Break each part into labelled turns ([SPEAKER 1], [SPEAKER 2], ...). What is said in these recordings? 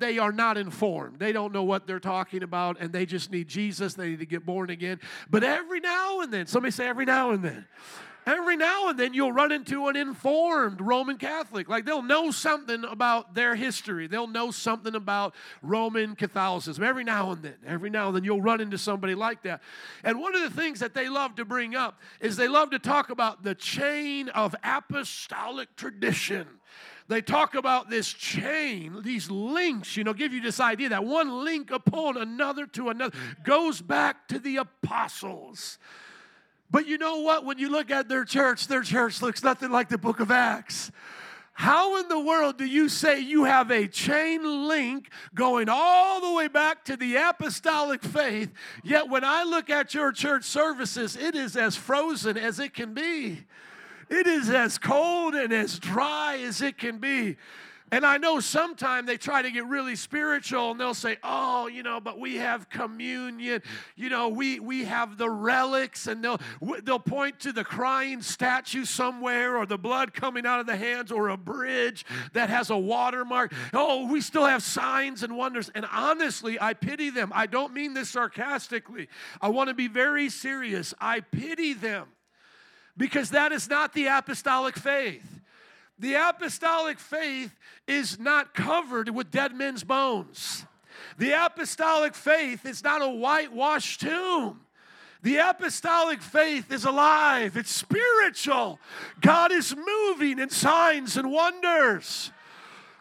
[SPEAKER 1] they are not informed. They don't know what they're talking about and they just need Jesus. They need to get born again. But every now and then, somebody say every now and then. Every now and then you'll run into an informed Roman Catholic. Like they'll know something about their history. They'll know something about Roman Catholicism. Every now and then, every now and then you'll run into somebody like that. And one of the things that they love to bring up is they love to talk about the chain of apostolic tradition they talk about this chain, these links, you know, give you this idea that one link upon another to another goes back to the apostles. But you know what? When you look at their church, their church looks nothing like the book of Acts. How in the world do you say you have a chain link going all the way back to the apostolic faith, yet when I look at your church services, it is as frozen as it can be? It is as cold and as dry as it can be. And I know sometimes they try to get really spiritual and they'll say, oh, you know, but we have communion. You know, we, we have the relics and they'll, they'll point to the crying statue somewhere or the blood coming out of the hands or a bridge that has a watermark. Oh, we still have signs and wonders. And honestly, I pity them. I don't mean this sarcastically. I want to be very serious. I pity them because that is not the apostolic faith. The apostolic faith is not covered with dead men's bones. The apostolic faith is not a whitewashed tomb. The apostolic faith is alive, it's spiritual. God is moving in signs and wonders.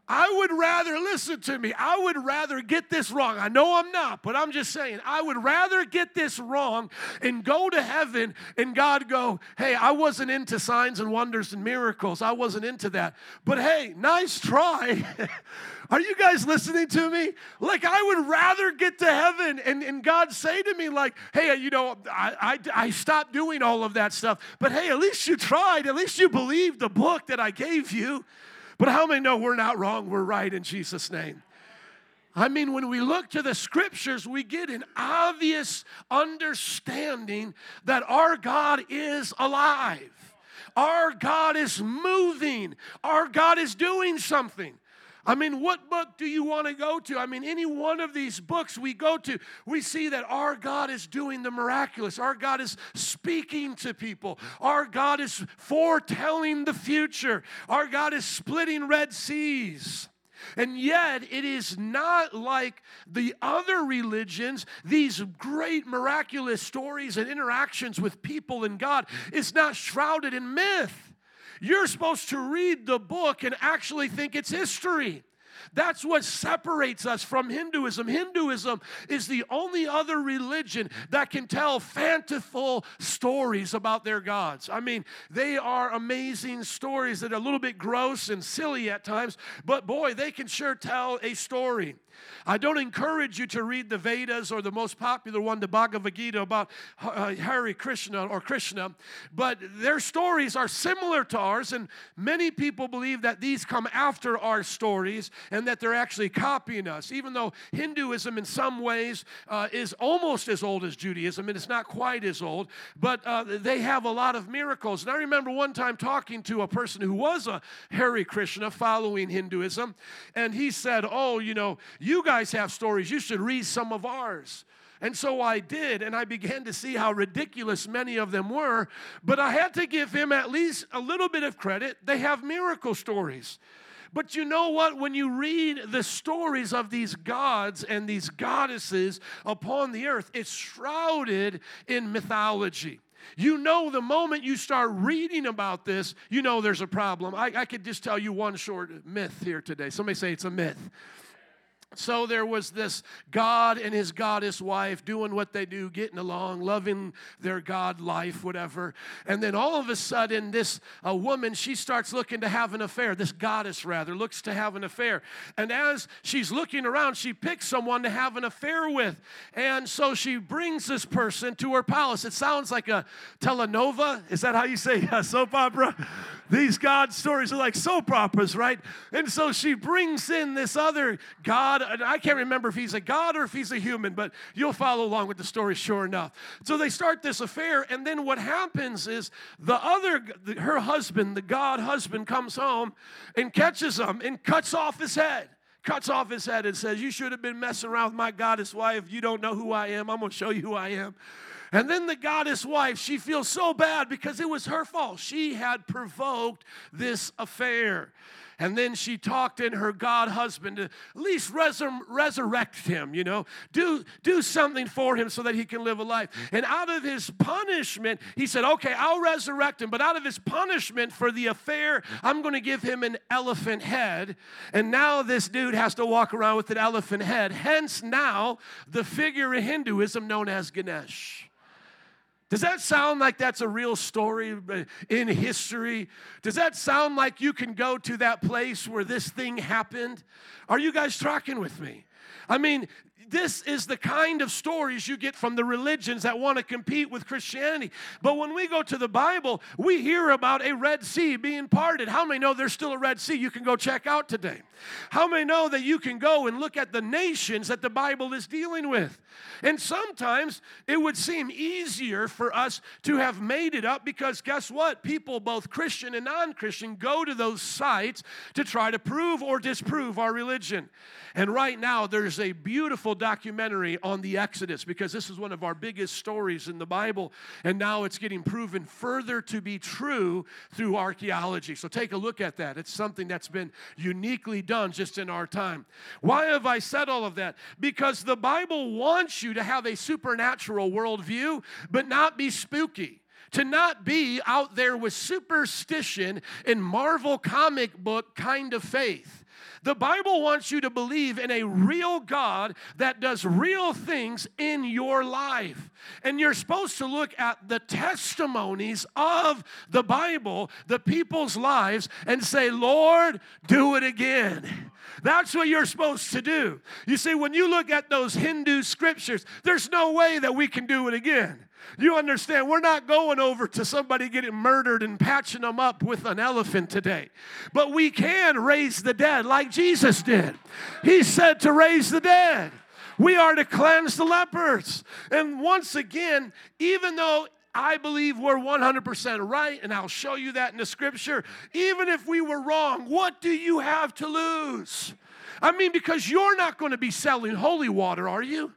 [SPEAKER 1] I would rather, listen to me, I would rather get this wrong. I know I'm not, but I'm just saying, I would rather get this wrong and go to heaven and God go, hey, I wasn't into signs and wonders and miracles. I wasn't into that. But hey, nice try. Are you guys listening to me? Like, I would rather get to heaven and, and God say to me, like, hey, you know, I, I, I stopped doing all of that stuff, but hey, at least you tried. At least you believed the book that I gave you. But how many know we're not wrong? We're right in Jesus' name. I mean, when we look to the scriptures, we get an obvious understanding that our God is alive. Our God is moving. Our God is doing something. I mean, what book do you want to go to? I mean, any one of these books we go to, we see that our God is doing the miraculous. Our God is speaking to people. Our God is foretelling the future. Our God is splitting Red Seas. And yet, it is not like the other religions, these great miraculous stories and interactions with people and God is not shrouded in myth. You're supposed to read the book and actually think it's history. That's what separates us from Hinduism. Hinduism is the only other religion that can tell fanciful stories about their gods. I mean, they are amazing stories that are a little bit gross and silly at times, but boy, they can sure tell a story. I don't encourage you to read the Vedas or the most popular one, the Bhagavad Gita, about uh, Hare Krishna or Krishna, but their stories are similar to ours, and many people believe that these come after our stories and that they're actually copying us, even though Hinduism, in some ways, uh, is almost as old as Judaism, and it's not quite as old, but uh, they have a lot of miracles. And I remember one time talking to a person who was a Hare Krishna following Hinduism, and he said, Oh, you know, you guys have stories. You should read some of ours. And so I did, and I began to see how ridiculous many of them were. But I had to give him at least a little bit of credit. They have miracle stories. But you know what? When you read the stories of these gods and these goddesses upon the earth, it's shrouded in mythology. You know, the moment you start reading about this, you know there's a problem. I, I could just tell you one short myth here today. Somebody say it's a myth. So there was this God and his goddess wife doing what they do, getting along, loving their God life, whatever. And then all of a sudden, this a woman, she starts looking to have an affair. This goddess, rather, looks to have an affair. And as she's looking around, she picks someone to have an affair with. And so she brings this person to her palace. It sounds like a telenova. Is that how you say a soap opera? These God stories are like soap operas, right? And so she brings in this other God. And I can't remember if he's a God or if he's a human, but you'll follow along with the story sure enough. So they start this affair, and then what happens is the other, her husband, the God husband, comes home and catches him and cuts off his head cuts off his head and says, You should have been messing around with my goddess wife. You don't know who I am. I'm going to show you who I am. And then the goddess wife, she feels so bad because it was her fault. She had provoked this affair. And then she talked in her God husband to at least resur- resurrect him, you know, do, do something for him so that he can live a life. And out of his punishment, he said, Okay, I'll resurrect him. But out of his punishment for the affair, I'm going to give him an elephant head. And now this dude has to walk around with an elephant head. Hence, now the figure in Hinduism known as Ganesh. Does that sound like that's a real story in history? Does that sound like you can go to that place where this thing happened? Are you guys tracking with me? I mean, this is the kind of stories you get from the religions that want to compete with Christianity. But when we go to the Bible, we hear about a Red Sea being parted. How many know there's still a Red Sea you can go check out today? How many know that you can go and look at the nations that the Bible is dealing with? And sometimes it would seem easier for us to have made it up because guess what? People, both Christian and non Christian, go to those sites to try to prove or disprove our religion. And right now, there's a beautiful documentary on the Exodus because this is one of our biggest stories in the Bible. And now it's getting proven further to be true through archaeology. So take a look at that. It's something that's been uniquely done just in our time. Why have I said all of that? Because the Bible wants you to have a supernatural worldview, but not be spooky to not be out there with superstition and Marvel comic book kind of faith. The Bible wants you to believe in a real God that does real things in your life. And you're supposed to look at the testimonies of the Bible, the people's lives, and say, Lord, do it again. That's what you're supposed to do. You see, when you look at those Hindu scriptures, there's no way that we can do it again. You understand, we're not going over to somebody getting murdered and patching them up with an elephant today. But we can raise the dead like Jesus did. He said to raise the dead. We are to cleanse the lepers. And once again, even though I believe we're 100% right, and I'll show you that in the scripture. Even if we were wrong, what do you have to lose? I mean, because you're not going to be selling holy water, are you?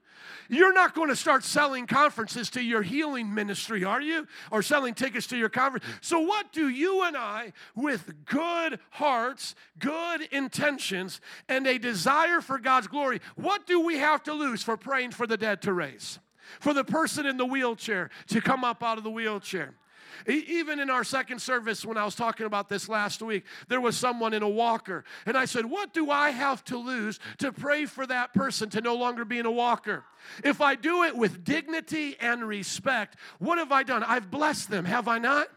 [SPEAKER 1] You're not going to start selling conferences to your healing ministry, are you? Or selling tickets to your conference. So, what do you and I, with good hearts, good intentions, and a desire for God's glory, what do we have to lose for praying for the dead to raise? For the person in the wheelchair to come up out of the wheelchair? Even in our second service, when I was talking about this last week, there was someone in a walker. And I said, What do I have to lose to pray for that person to no longer be in a walker? If I do it with dignity and respect, what have I done? I've blessed them, have I not?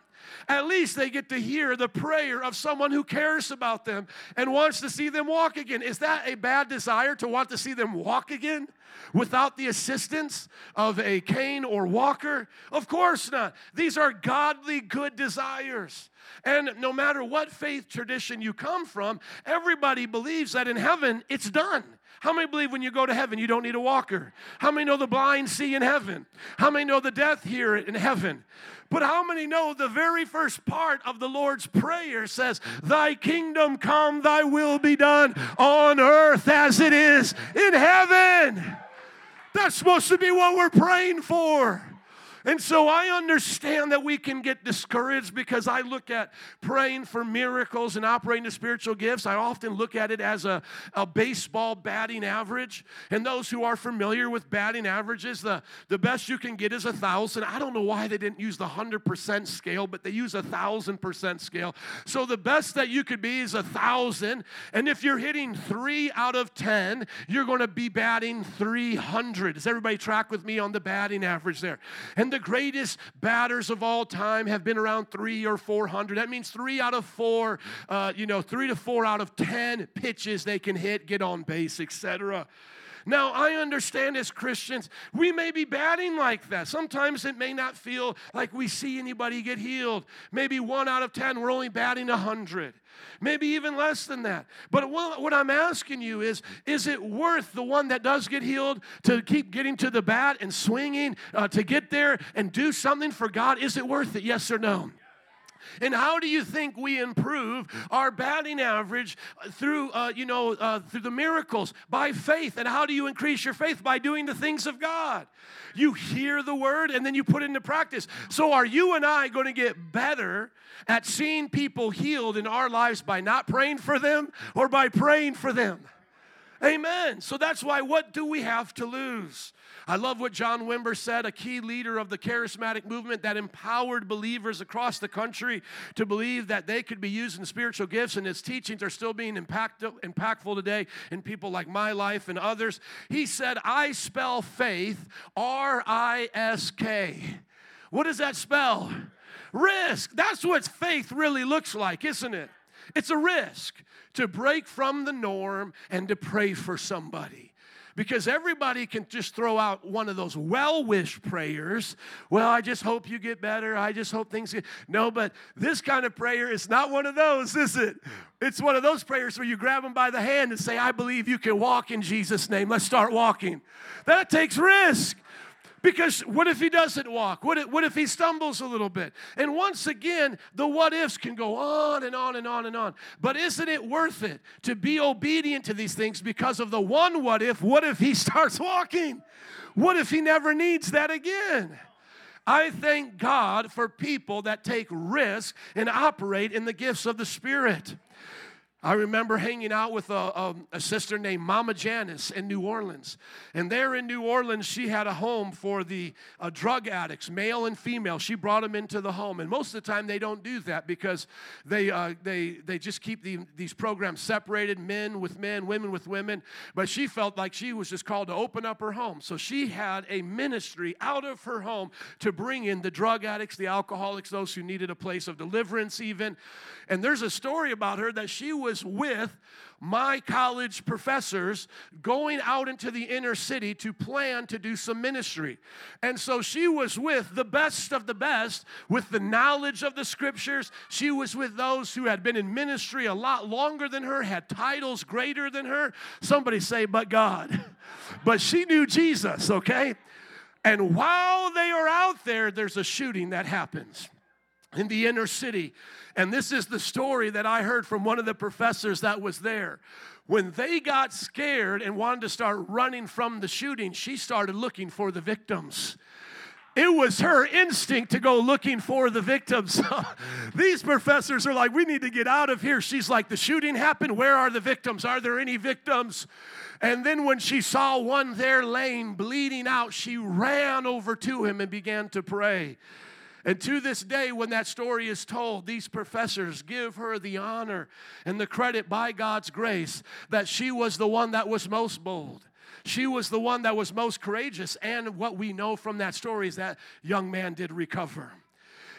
[SPEAKER 1] At least they get to hear the prayer of someone who cares about them and wants to see them walk again. Is that a bad desire to want to see them walk again? without the assistance of a cane or walker? Of course not. These are godly good desires. And no matter what faith tradition you come from, everybody believes that in heaven it's done. How many believe when you go to heaven you don't need a walker? How many know the blind see in heaven? How many know the deaf hear in heaven? But how many know the very first part of the Lord's Prayer says, Thy kingdom come, thy will be done on earth as it is in heaven? That's supposed to be what we're praying for. And so I understand that we can get discouraged because I look at praying for miracles and operating the spiritual gifts. I often look at it as a, a baseball batting average. And those who are familiar with batting averages, the, the best you can get is a thousand. I don't know why they didn't use the 100% scale, but they use a thousand percent scale. So the best that you could be is a thousand. And if you're hitting three out of 10, you're going to be batting 300. Does everybody track with me on the batting average there? And the greatest batters of all time have been around three or 400. That means three out of four, uh, you know, three to four out of 10 pitches they can hit, get on base, etc. Now, I understand as Christians, we may be batting like that. Sometimes it may not feel like we see anybody get healed. Maybe one out of 10, we're only batting 100 maybe even less than that. But what I'm asking you is is it worth the one that does get healed to keep getting to the bat and swinging uh, to get there and do something for God? Is it worth it? Yes or no? And how do you think we improve our batting average through, uh, you know, uh, through the miracles? By faith. And how do you increase your faith? By doing the things of God. You hear the word and then you put it into practice. So are you and I going to get better at seeing people healed in our lives by not praying for them or by praying for them? Amen. So that's why, what do we have to lose? I love what John Wimber said, a key leader of the charismatic movement that empowered believers across the country to believe that they could be used in spiritual gifts, and his teachings are still being impact, impactful today in people like my life and others. He said, I spell faith R I S K. What does that spell? Risk. That's what faith really looks like, isn't it? It's a risk to break from the norm and to pray for somebody. Because everybody can just throw out one of those well wish prayers. Well, I just hope you get better. I just hope things get. No, but this kind of prayer is not one of those, is it? It's one of those prayers where you grab them by the hand and say, I believe you can walk in Jesus' name. Let's start walking. That takes risk. Because what if he doesn't walk? What if, what if he stumbles a little bit? And once again, the what ifs can go on and on and on and on. But isn't it worth it to be obedient to these things because of the one what if? What if he starts walking? What if he never needs that again? I thank God for people that take risk and operate in the gifts of the Spirit. I remember hanging out with a, a, a, sister named Mama Janice in New Orleans. And there in New Orleans, she had a home for the uh, drug addicts, male and female. She brought them into the home. And most of the time, they don't do that because they, uh, they, they just keep the, these programs separated men with men, women with women. But she felt like she was just called to open up her home. So she had a ministry out of her home to bring in the drug addicts, the alcoholics, those who needed a place of deliverance, even. And there's a story about her that she was with my college professors going out into the inner city to plan to do some ministry. And so she was with the best of the best with the knowledge of the scriptures. She was with those who had been in ministry a lot longer than her, had titles greater than her. Somebody say, but God. But she knew Jesus, okay? And while they are out there, there's a shooting that happens in the inner city. And this is the story that I heard from one of the professors that was there. When they got scared and wanted to start running from the shooting, she started looking for the victims. It was her instinct to go looking for the victims. These professors are like, we need to get out of here. She's like, the shooting happened. Where are the victims? Are there any victims? And then when she saw one there laying, bleeding out, she ran over to him and began to pray. And to this day, when that story is told, these professors give her the honor and the credit by God's grace that she was the one that was most bold. She was the one that was most courageous. And what we know from that story is that young man did recover.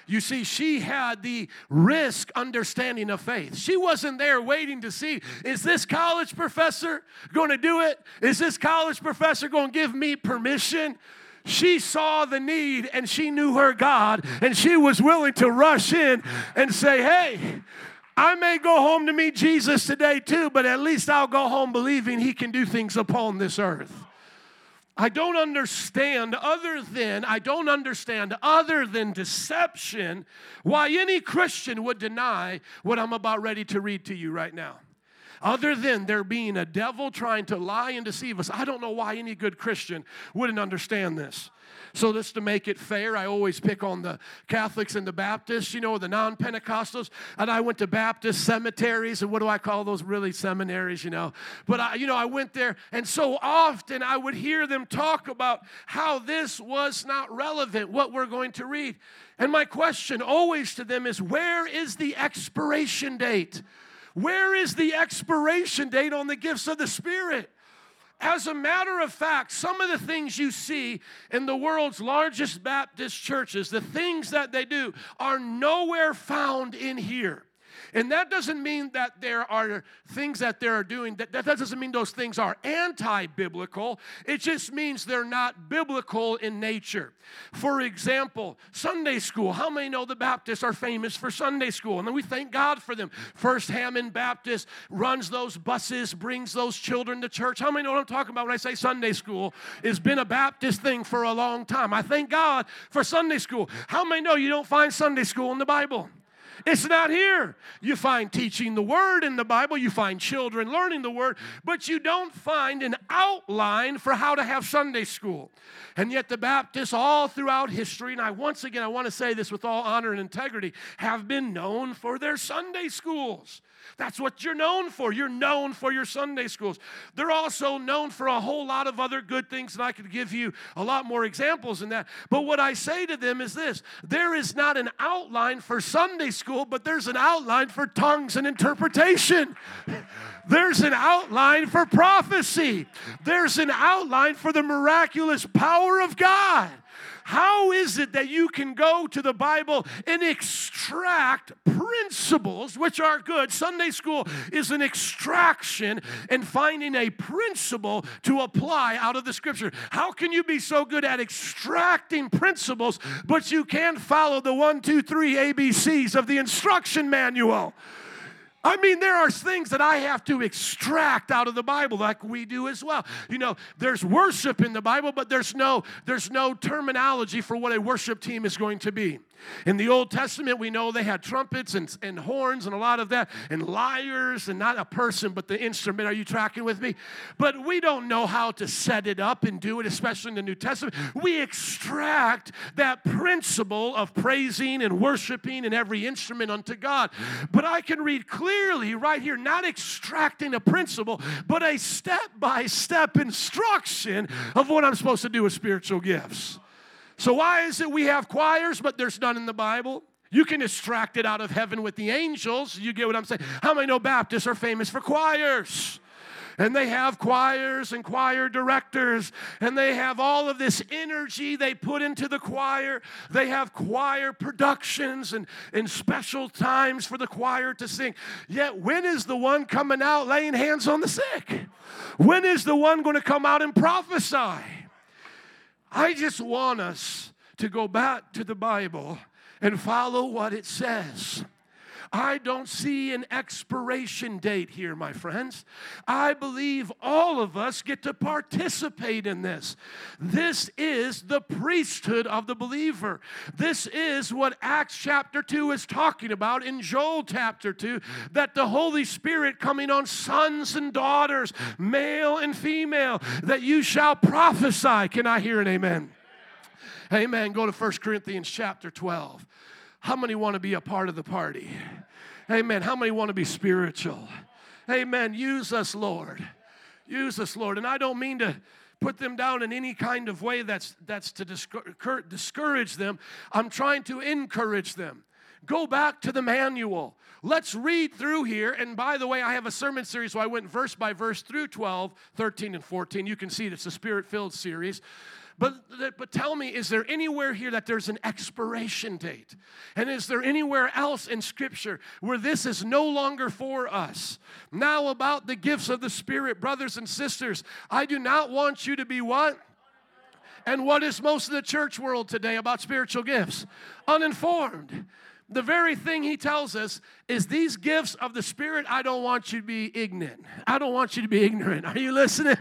[SPEAKER 1] You see, she had the risk understanding of faith. She wasn't there waiting to see, is this college professor going to do it? Is this college professor going to give me permission? She saw the need and she knew her God and she was willing to rush in and say, Hey, I may go home to meet Jesus today too, but at least I'll go home believing he can do things upon this earth. I don't understand other than, I don't understand other than deception why any Christian would deny what I'm about ready to read to you right now other than there being a devil trying to lie and deceive us. I don't know why any good Christian wouldn't understand this. So, just to make it fair, I always pick on the Catholics and the Baptists, you know, the non Pentecostals. And I went to Baptist cemeteries, and what do I call those really seminaries, you know? But, I, you know, I went there, and so often I would hear them talk about how this was not relevant, what we're going to read. And my question always to them is where is the expiration date? Where is the expiration date on the gifts of the Spirit? As a matter of fact, some of the things you see in the world's largest Baptist churches, the things that they do, are nowhere found in here. And that doesn't mean that there are things that they're doing, that, that doesn't mean those things are anti biblical. It just means they're not biblical in nature. For example, Sunday school. How many know the Baptists are famous for Sunday school? And then we thank God for them. First Hammond Baptist runs those buses, brings those children to church. How many know what I'm talking about when I say Sunday school? It's been a Baptist thing for a long time. I thank God for Sunday school. How many know you don't find Sunday school in the Bible? It's not here. You find teaching the word in the Bible, you find children learning the word, but you don't find an outline for how to have Sunday school. And yet, the Baptists, all throughout history, and I once again, I want to say this with all honor and integrity, have been known for their Sunday schools. That's what you're known for. You're known for your Sunday schools. They're also known for a whole lot of other good things, and I could give you a lot more examples in that. But what I say to them is this there is not an outline for Sunday school, but there's an outline for tongues and interpretation. There's an outline for prophecy. There's an outline for the miraculous power of God. How is it that you can go to the Bible and extract principles, which are good? Sunday school is an extraction and finding a principle to apply out of the scripture. How can you be so good at extracting principles, but you can't follow the one, two, three ABCs of the instruction manual? I mean, there are things that I have to extract out of the Bible, like we do as well. You know, there's worship in the Bible, but there's no there's no terminology for what a worship team is going to be. In the Old Testament, we know they had trumpets and, and horns and a lot of that, and lyres, and not a person, but the instrument. Are you tracking with me? But we don't know how to set it up and do it, especially in the New Testament. We extract that principle of praising and worshiping and every instrument unto God. But I can read clearly right here, not extracting a principle, but a step by step instruction of what I'm supposed to do with spiritual gifts. So, why is it we have choirs, but there's none in the Bible? You can extract it out of heaven with the angels. You get what I'm saying? How many know Baptists are famous for choirs? and they have choirs and choir directors, and they have all of this energy they put into the choir. They have choir productions and, and special times for the choir to sing. Yet, when is the one coming out laying hands on the sick? When is the one going to come out and prophesy? I just want us to go back to the Bible and follow what it says. I don't see an expiration date here, my friends. I believe all of us get to participate in this. This is the priesthood of the believer. This is what Acts chapter 2 is talking about in Joel chapter 2 that the Holy Spirit coming on sons and daughters, male and female, that you shall prophesy. Can I hear an amen? Amen. Go to 1 Corinthians chapter 12. How many want to be a part of the party? Amen. How many want to be spiritual? Amen. Use us, Lord. Use us, Lord. And I don't mean to put them down in any kind of way that's, that's to discourage them. I'm trying to encourage them. Go back to the manual. Let's read through here. And by the way, I have a sermon series, so I went verse by verse through 12, 13, and 14. You can see it, it's a spirit filled series. But, but tell me, is there anywhere here that there's an expiration date? And is there anywhere else in Scripture where this is no longer for us? Now, about the gifts of the Spirit, brothers and sisters, I do not want you to be what? And what is most of the church world today about spiritual gifts? Uninformed the very thing he tells us is these gifts of the Spirit, I don't want you to be ignorant. I don't want you to be ignorant. Are you listening?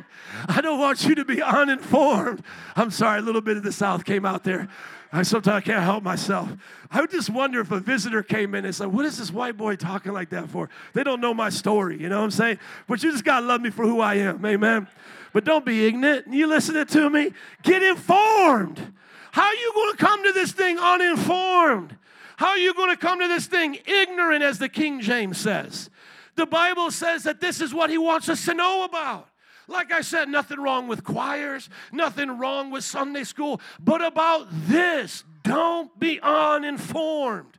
[SPEAKER 1] I don't want you to be uninformed. I'm sorry, a little bit of the South came out there. I sometimes can't help myself. I would just wonder if a visitor came in and said, What is this white boy talking like that for? They don't know my story, you know what I'm saying? But you just gotta love me for who I am, amen. But don't be ignorant. You listening to me? Get informed. How are you gonna come to this thing uninformed? How are you going to come to this thing ignorant, as the King James says? The Bible says that this is what he wants us to know about. Like I said, nothing wrong with choirs, nothing wrong with Sunday school, but about this, don't be uninformed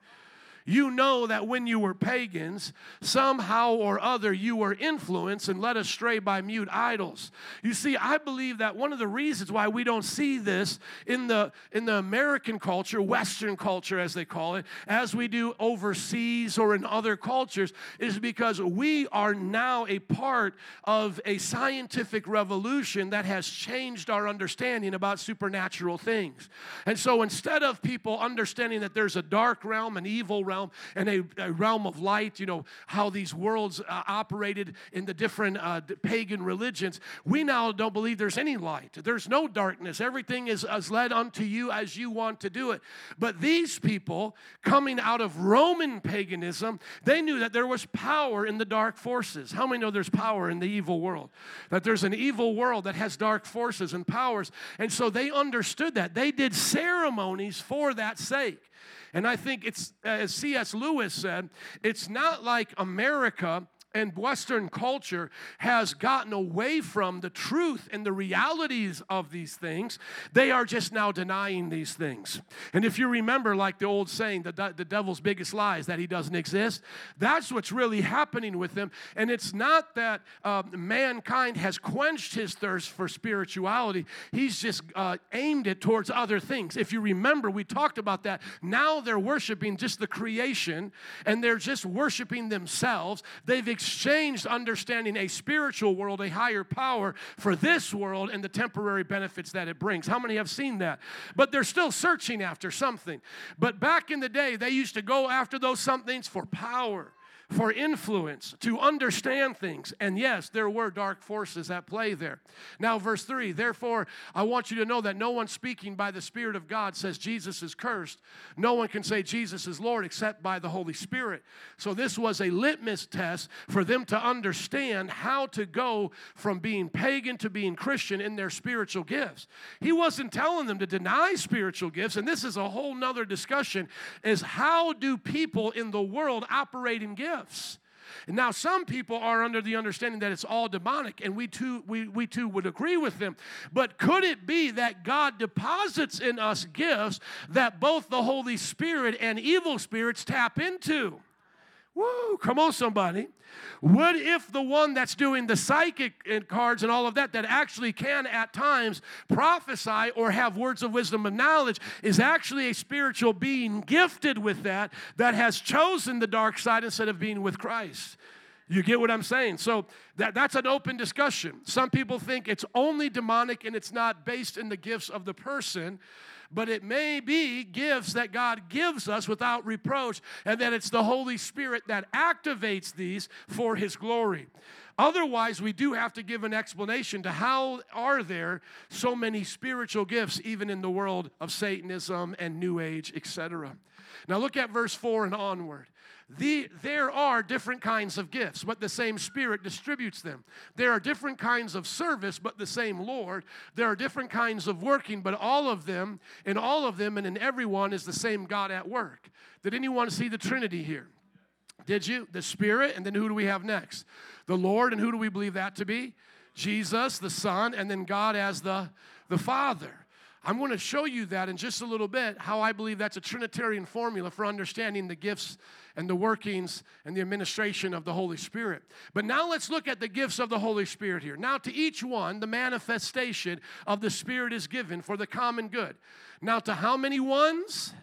[SPEAKER 1] you know that when you were pagans, somehow or other you were influenced and led astray by mute idols. You see, I believe that one of the reasons why we don't see this in the in the American culture, Western culture as they call it, as we do overseas or in other cultures, is because we are now a part of a scientific revolution that has changed our understanding about supernatural things. And so instead of people understanding that there's a dark realm, an evil realm, realm and a, a realm of light, you know, how these worlds uh, operated in the different uh, pagan religions, we now don't believe there's any light. There's no darkness. Everything is as led unto you as you want to do it. But these people, coming out of Roman paganism, they knew that there was power in the dark forces. How many know there's power in the evil world? That there's an evil world that has dark forces and powers. And so they understood that. They did ceremonies for that sake. And I think it's, as C.S. Lewis said, it's not like America and Western culture has gotten away from the truth and the realities of these things. They are just now denying these things. And if you remember, like the old saying, the, the devil's biggest lie is that he doesn't exist, that's what's really happening with them. And it's not that uh, mankind has quenched his thirst for spirituality, he's just uh, aimed it towards other things. If you remember, we talked about that. Now they're worshiping just the creation and they're just worshiping themselves. They've exchanged understanding a spiritual world, a higher power, for this world and the temporary benefits that it brings. How many have seen that? But they're still searching after something. But back in the day, they used to go after those somethings for power for influence, to understand things. And yes, there were dark forces at play there. Now, verse 3 Therefore, I want you to know that no one speaking by the Spirit of God says Jesus is cursed. No one can say Jesus is Lord except by the Holy Spirit. So, this was a litmus test for them to understand how to go from being pagan to being Christian in their spiritual gifts. He wasn't telling them to deny spiritual gifts, and this is a whole nother discussion is how do people in the world operate in gifts? Gifts. And now some people are under the understanding that it's all demonic, and we too, we, we too would agree with them. But could it be that God deposits in us gifts that both the Holy Spirit and evil spirits tap into? Woo, come on, somebody. What if the one that's doing the psychic cards and all of that, that actually can at times prophesy or have words of wisdom and knowledge, is actually a spiritual being gifted with that, that has chosen the dark side instead of being with Christ? You get what I'm saying? So that, that's an open discussion. Some people think it's only demonic and it's not based in the gifts of the person but it may be gifts that God gives us without reproach, and that it's the Holy Spirit that activates these for His glory. Otherwise, we do have to give an explanation to how are there so many spiritual gifts even in the world of Satanism and New Age, etc. Now look at verse 4 and onward. The, there are different kinds of gifts, but the same Spirit distributes them. There are different kinds of service, but the same Lord. There are different kinds of working, but all of them, in all of them and in everyone, is the same God at work. Did anyone see the Trinity here? Did you? The Spirit, and then who do we have next? The Lord, and who do we believe that to be? Jesus, the Son, and then God as the, the Father. I'm going to show you that in just a little bit, how I believe that's a Trinitarian formula for understanding the gifts and the workings and the administration of the Holy Spirit. But now let's look at the gifts of the Holy Spirit here. Now, to each one, the manifestation of the Spirit is given for the common good. Now, to how many ones?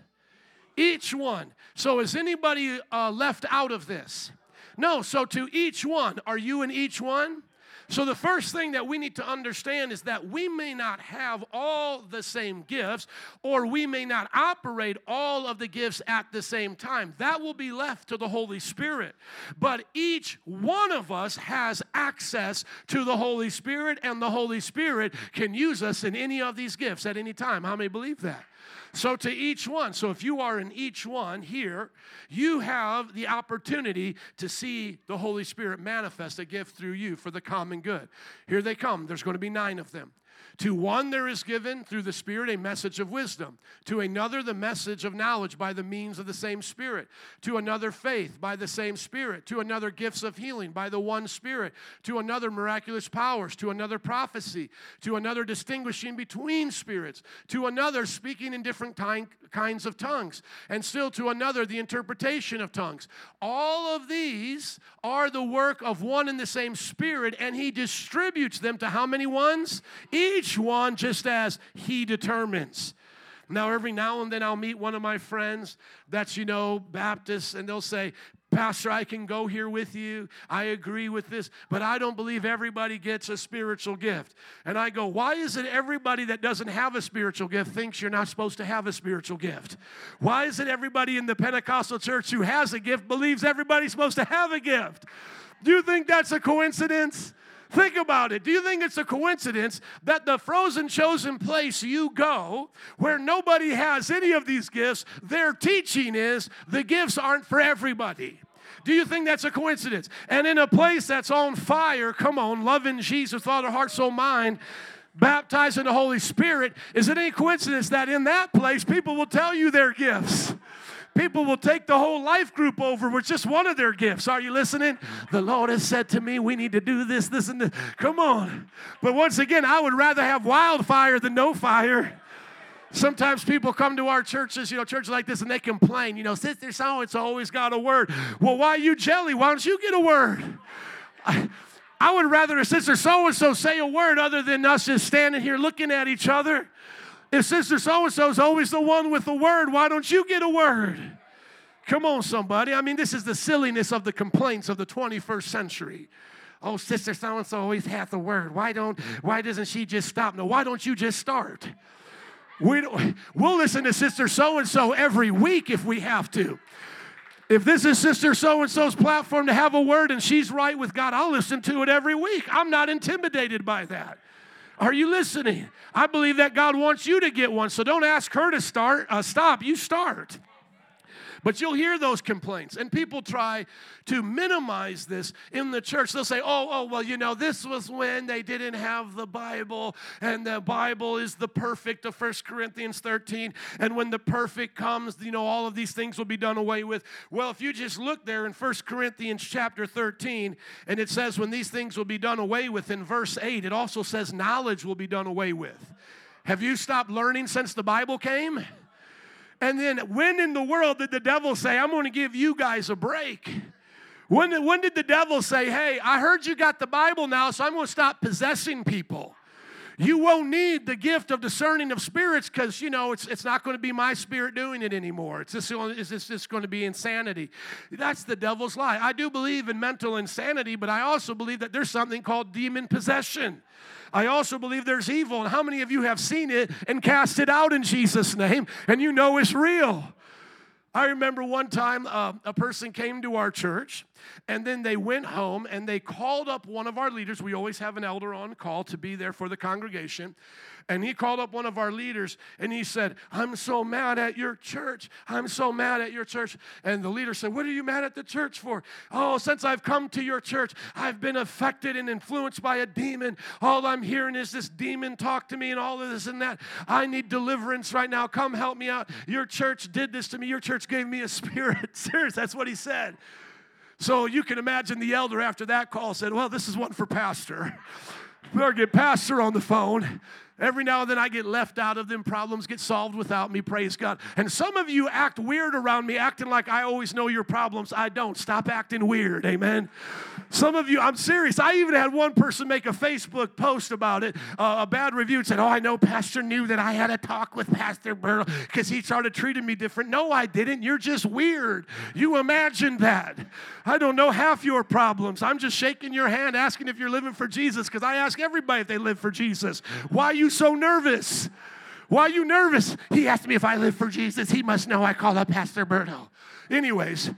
[SPEAKER 1] Each one. So, is anybody uh, left out of this? No. So, to each one, are you in each one? So, the first thing that we need to understand is that we may not have all the same gifts, or we may not operate all of the gifts at the same time. That will be left to the Holy Spirit. But each one of us has access to the Holy Spirit, and the Holy Spirit can use us in any of these gifts at any time. How many believe that? So, to each one, so if you are in each one here, you have the opportunity to see the Holy Spirit manifest a gift through you for the common good. Here they come. There's going to be nine of them. To one, there is given through the Spirit a message of wisdom. To another, the message of knowledge by the means of the same Spirit. To another, faith by the same Spirit. To another, gifts of healing by the one Spirit. To another, miraculous powers. To another, prophecy. To another, distinguishing between spirits. To another, speaking in different time, kinds of tongues. And still to another, the interpretation of tongues. All of these are the work of one and the same Spirit, and He distributes them to how many ones? Each each one just as He determines. Now, every now and then I'll meet one of my friends that's, you know, Baptist, and they'll say, Pastor, I can go here with you. I agree with this, but I don't believe everybody gets a spiritual gift. And I go, Why is it everybody that doesn't have a spiritual gift thinks you're not supposed to have a spiritual gift? Why is it everybody in the Pentecostal church who has a gift believes everybody's supposed to have a gift? Do you think that's a coincidence? Think about it. Do you think it's a coincidence that the frozen chosen place you go, where nobody has any of these gifts, their teaching is the gifts aren't for everybody? Do you think that's a coincidence? And in a place that's on fire, come on, loving Jesus, Father, heart, soul, mind, baptized in the Holy Spirit, is it any coincidence that in that place people will tell you their gifts? People will take the whole life group over with just one of their gifts. Are you listening? The Lord has said to me, we need to do this, this, and this. Come on. But once again, I would rather have wildfire than no fire. Sometimes people come to our churches, you know, churches like this, and they complain, you know, Sister so so always got a word. Well, why you jelly? Why don't you get a word? I, I would rather a sister so and so say a word other than us just standing here looking at each other. If Sister so and so is always the one with the word, why don't you get a word? Come on, somebody. I mean, this is the silliness of the complaints of the 21st century. Oh, Sister so and so always has the word. Why don't? Why doesn't she just stop? No, why don't you just start? We don't. we'll listen to Sister so and so every week if we have to. If this is Sister so and so's platform to have a word and she's right with God, I'll listen to it every week. I'm not intimidated by that. Are you listening? I believe that God wants you to get one, so don't ask her to start. Uh, stop. You start. But you'll hear those complaints, and people try to minimize this in the church. They'll say, oh, oh, well, you know, this was when they didn't have the Bible, and the Bible is the perfect of First Corinthians 13. And when the perfect comes, you know, all of these things will be done away with. Well, if you just look there in First Corinthians chapter 13, and it says, when these things will be done away with in verse 8, it also says, knowledge will be done away with. Have you stopped learning since the Bible came? And then when in the world did the devil say, I'm going to give you guys a break? When, when did the devil say, Hey, I heard you got the Bible now, so I'm going to stop possessing people? You won't need the gift of discerning of spirits because, you know, it's, it's not going to be my spirit doing it anymore. It's just, it's just, just going to be insanity. That's the devil's lie. I do believe in mental insanity, but I also believe that there's something called demon possession. I also believe there's evil. And how many of you have seen it and cast it out in Jesus' name and you know it's real? I remember one time uh, a person came to our church and then they went home and they called up one of our leaders. We always have an elder on call to be there for the congregation. And he called up one of our leaders and he said, I'm so mad at your church. I'm so mad at your church. And the leader said, What are you mad at the church for? Oh, since I've come to your church, I've been affected and influenced by a demon. All I'm hearing is this demon talk to me and all of this and that. I need deliverance right now. Come help me out. Your church did this to me. Your church gave me a spirit. Serious, that's what he said. So you can imagine the elder after that call said, Well, this is one for Pastor. Better get Pastor on the phone. Every now and then I get left out of them. Problems get solved without me, praise God. And some of you act weird around me, acting like I always know your problems. I don't. Stop acting weird, amen. Some of you, I'm serious. I even had one person make a Facebook post about it, uh, a bad review, and said, Oh, I know Pastor knew that I had a talk with Pastor Burl because he started treating me different. No, I didn't. You're just weird. You imagined that. I don't know half your problems. I'm just shaking your hand, asking if you're living for Jesus because I ask everybody if they live for Jesus. Why are you so nervous? Why are you nervous? He asked me if I live for Jesus. He must know I call up Pastor Berto. Anyways,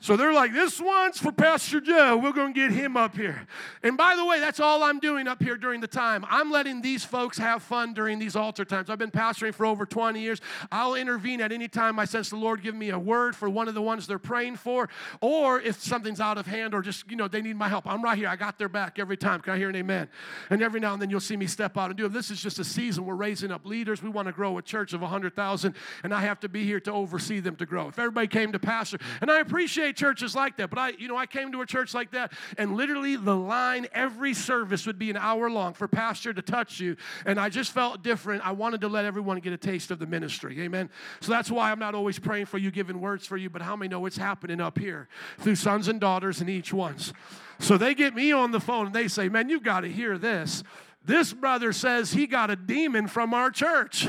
[SPEAKER 1] so they're like, this one's for Pastor Joe. We're going to get him up here. And by the way, that's all I'm doing up here during the time. I'm letting these folks have fun during these altar times. I've been pastoring for over 20 years. I'll intervene at any time I sense the Lord give me a word for one of the ones they're praying for, or if something's out of hand or just, you know, they need my help. I'm right here. I got their back every time. Can I hear an amen? And every now and then you'll see me step out and do it. This is just a season. We're raising up leaders. We want to grow a church of 100,000, and I have to be here to oversee them to grow. If everybody came to pastor, and I appreciate churches like that. But I, you know, I came to a church like that, and literally the line every service would be an hour long for pastor to touch you. And I just felt different. I wanted to let everyone get a taste of the ministry. Amen. So that's why I'm not always praying for you, giving words for you, but how many know it's happening up here through sons and daughters and each ones. So they get me on the phone and they say, Man, you got to hear this This brother says he got a demon from our church.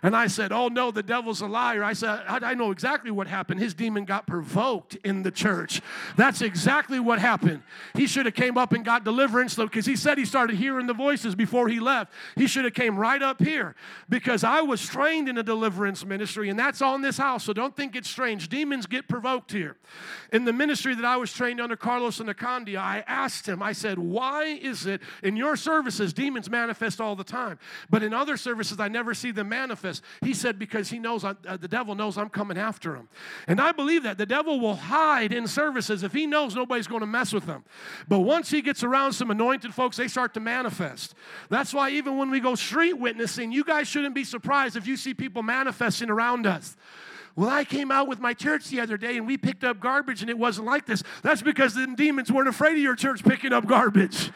[SPEAKER 1] And I said, Oh no, the devil's a liar. I said, I, I know exactly what happened. His demon got provoked in the church. That's exactly what happened. He should have came up and got deliverance because he said he started hearing the voices before he left. He should have came right up here because I was trained in a deliverance ministry, and that's on this house. So don't think it's strange. Demons get provoked here. In the ministry that I was trained under Carlos Anacondia, I asked him, I said, Why is it in your services demons manifest all the time, but in other services I never see them manifest? He said, Because he knows, uh, the devil knows I'm coming after him. And I believe that. The devil will hide in services if he knows nobody's going to mess with him. But once he gets around some anointed folks, they start to manifest. That's why even when we go street witnessing, you guys shouldn't be surprised if you see people manifesting around us. Well, I came out with my church the other day and we picked up garbage and it wasn't like this. That's because the demons weren't afraid of your church picking up garbage.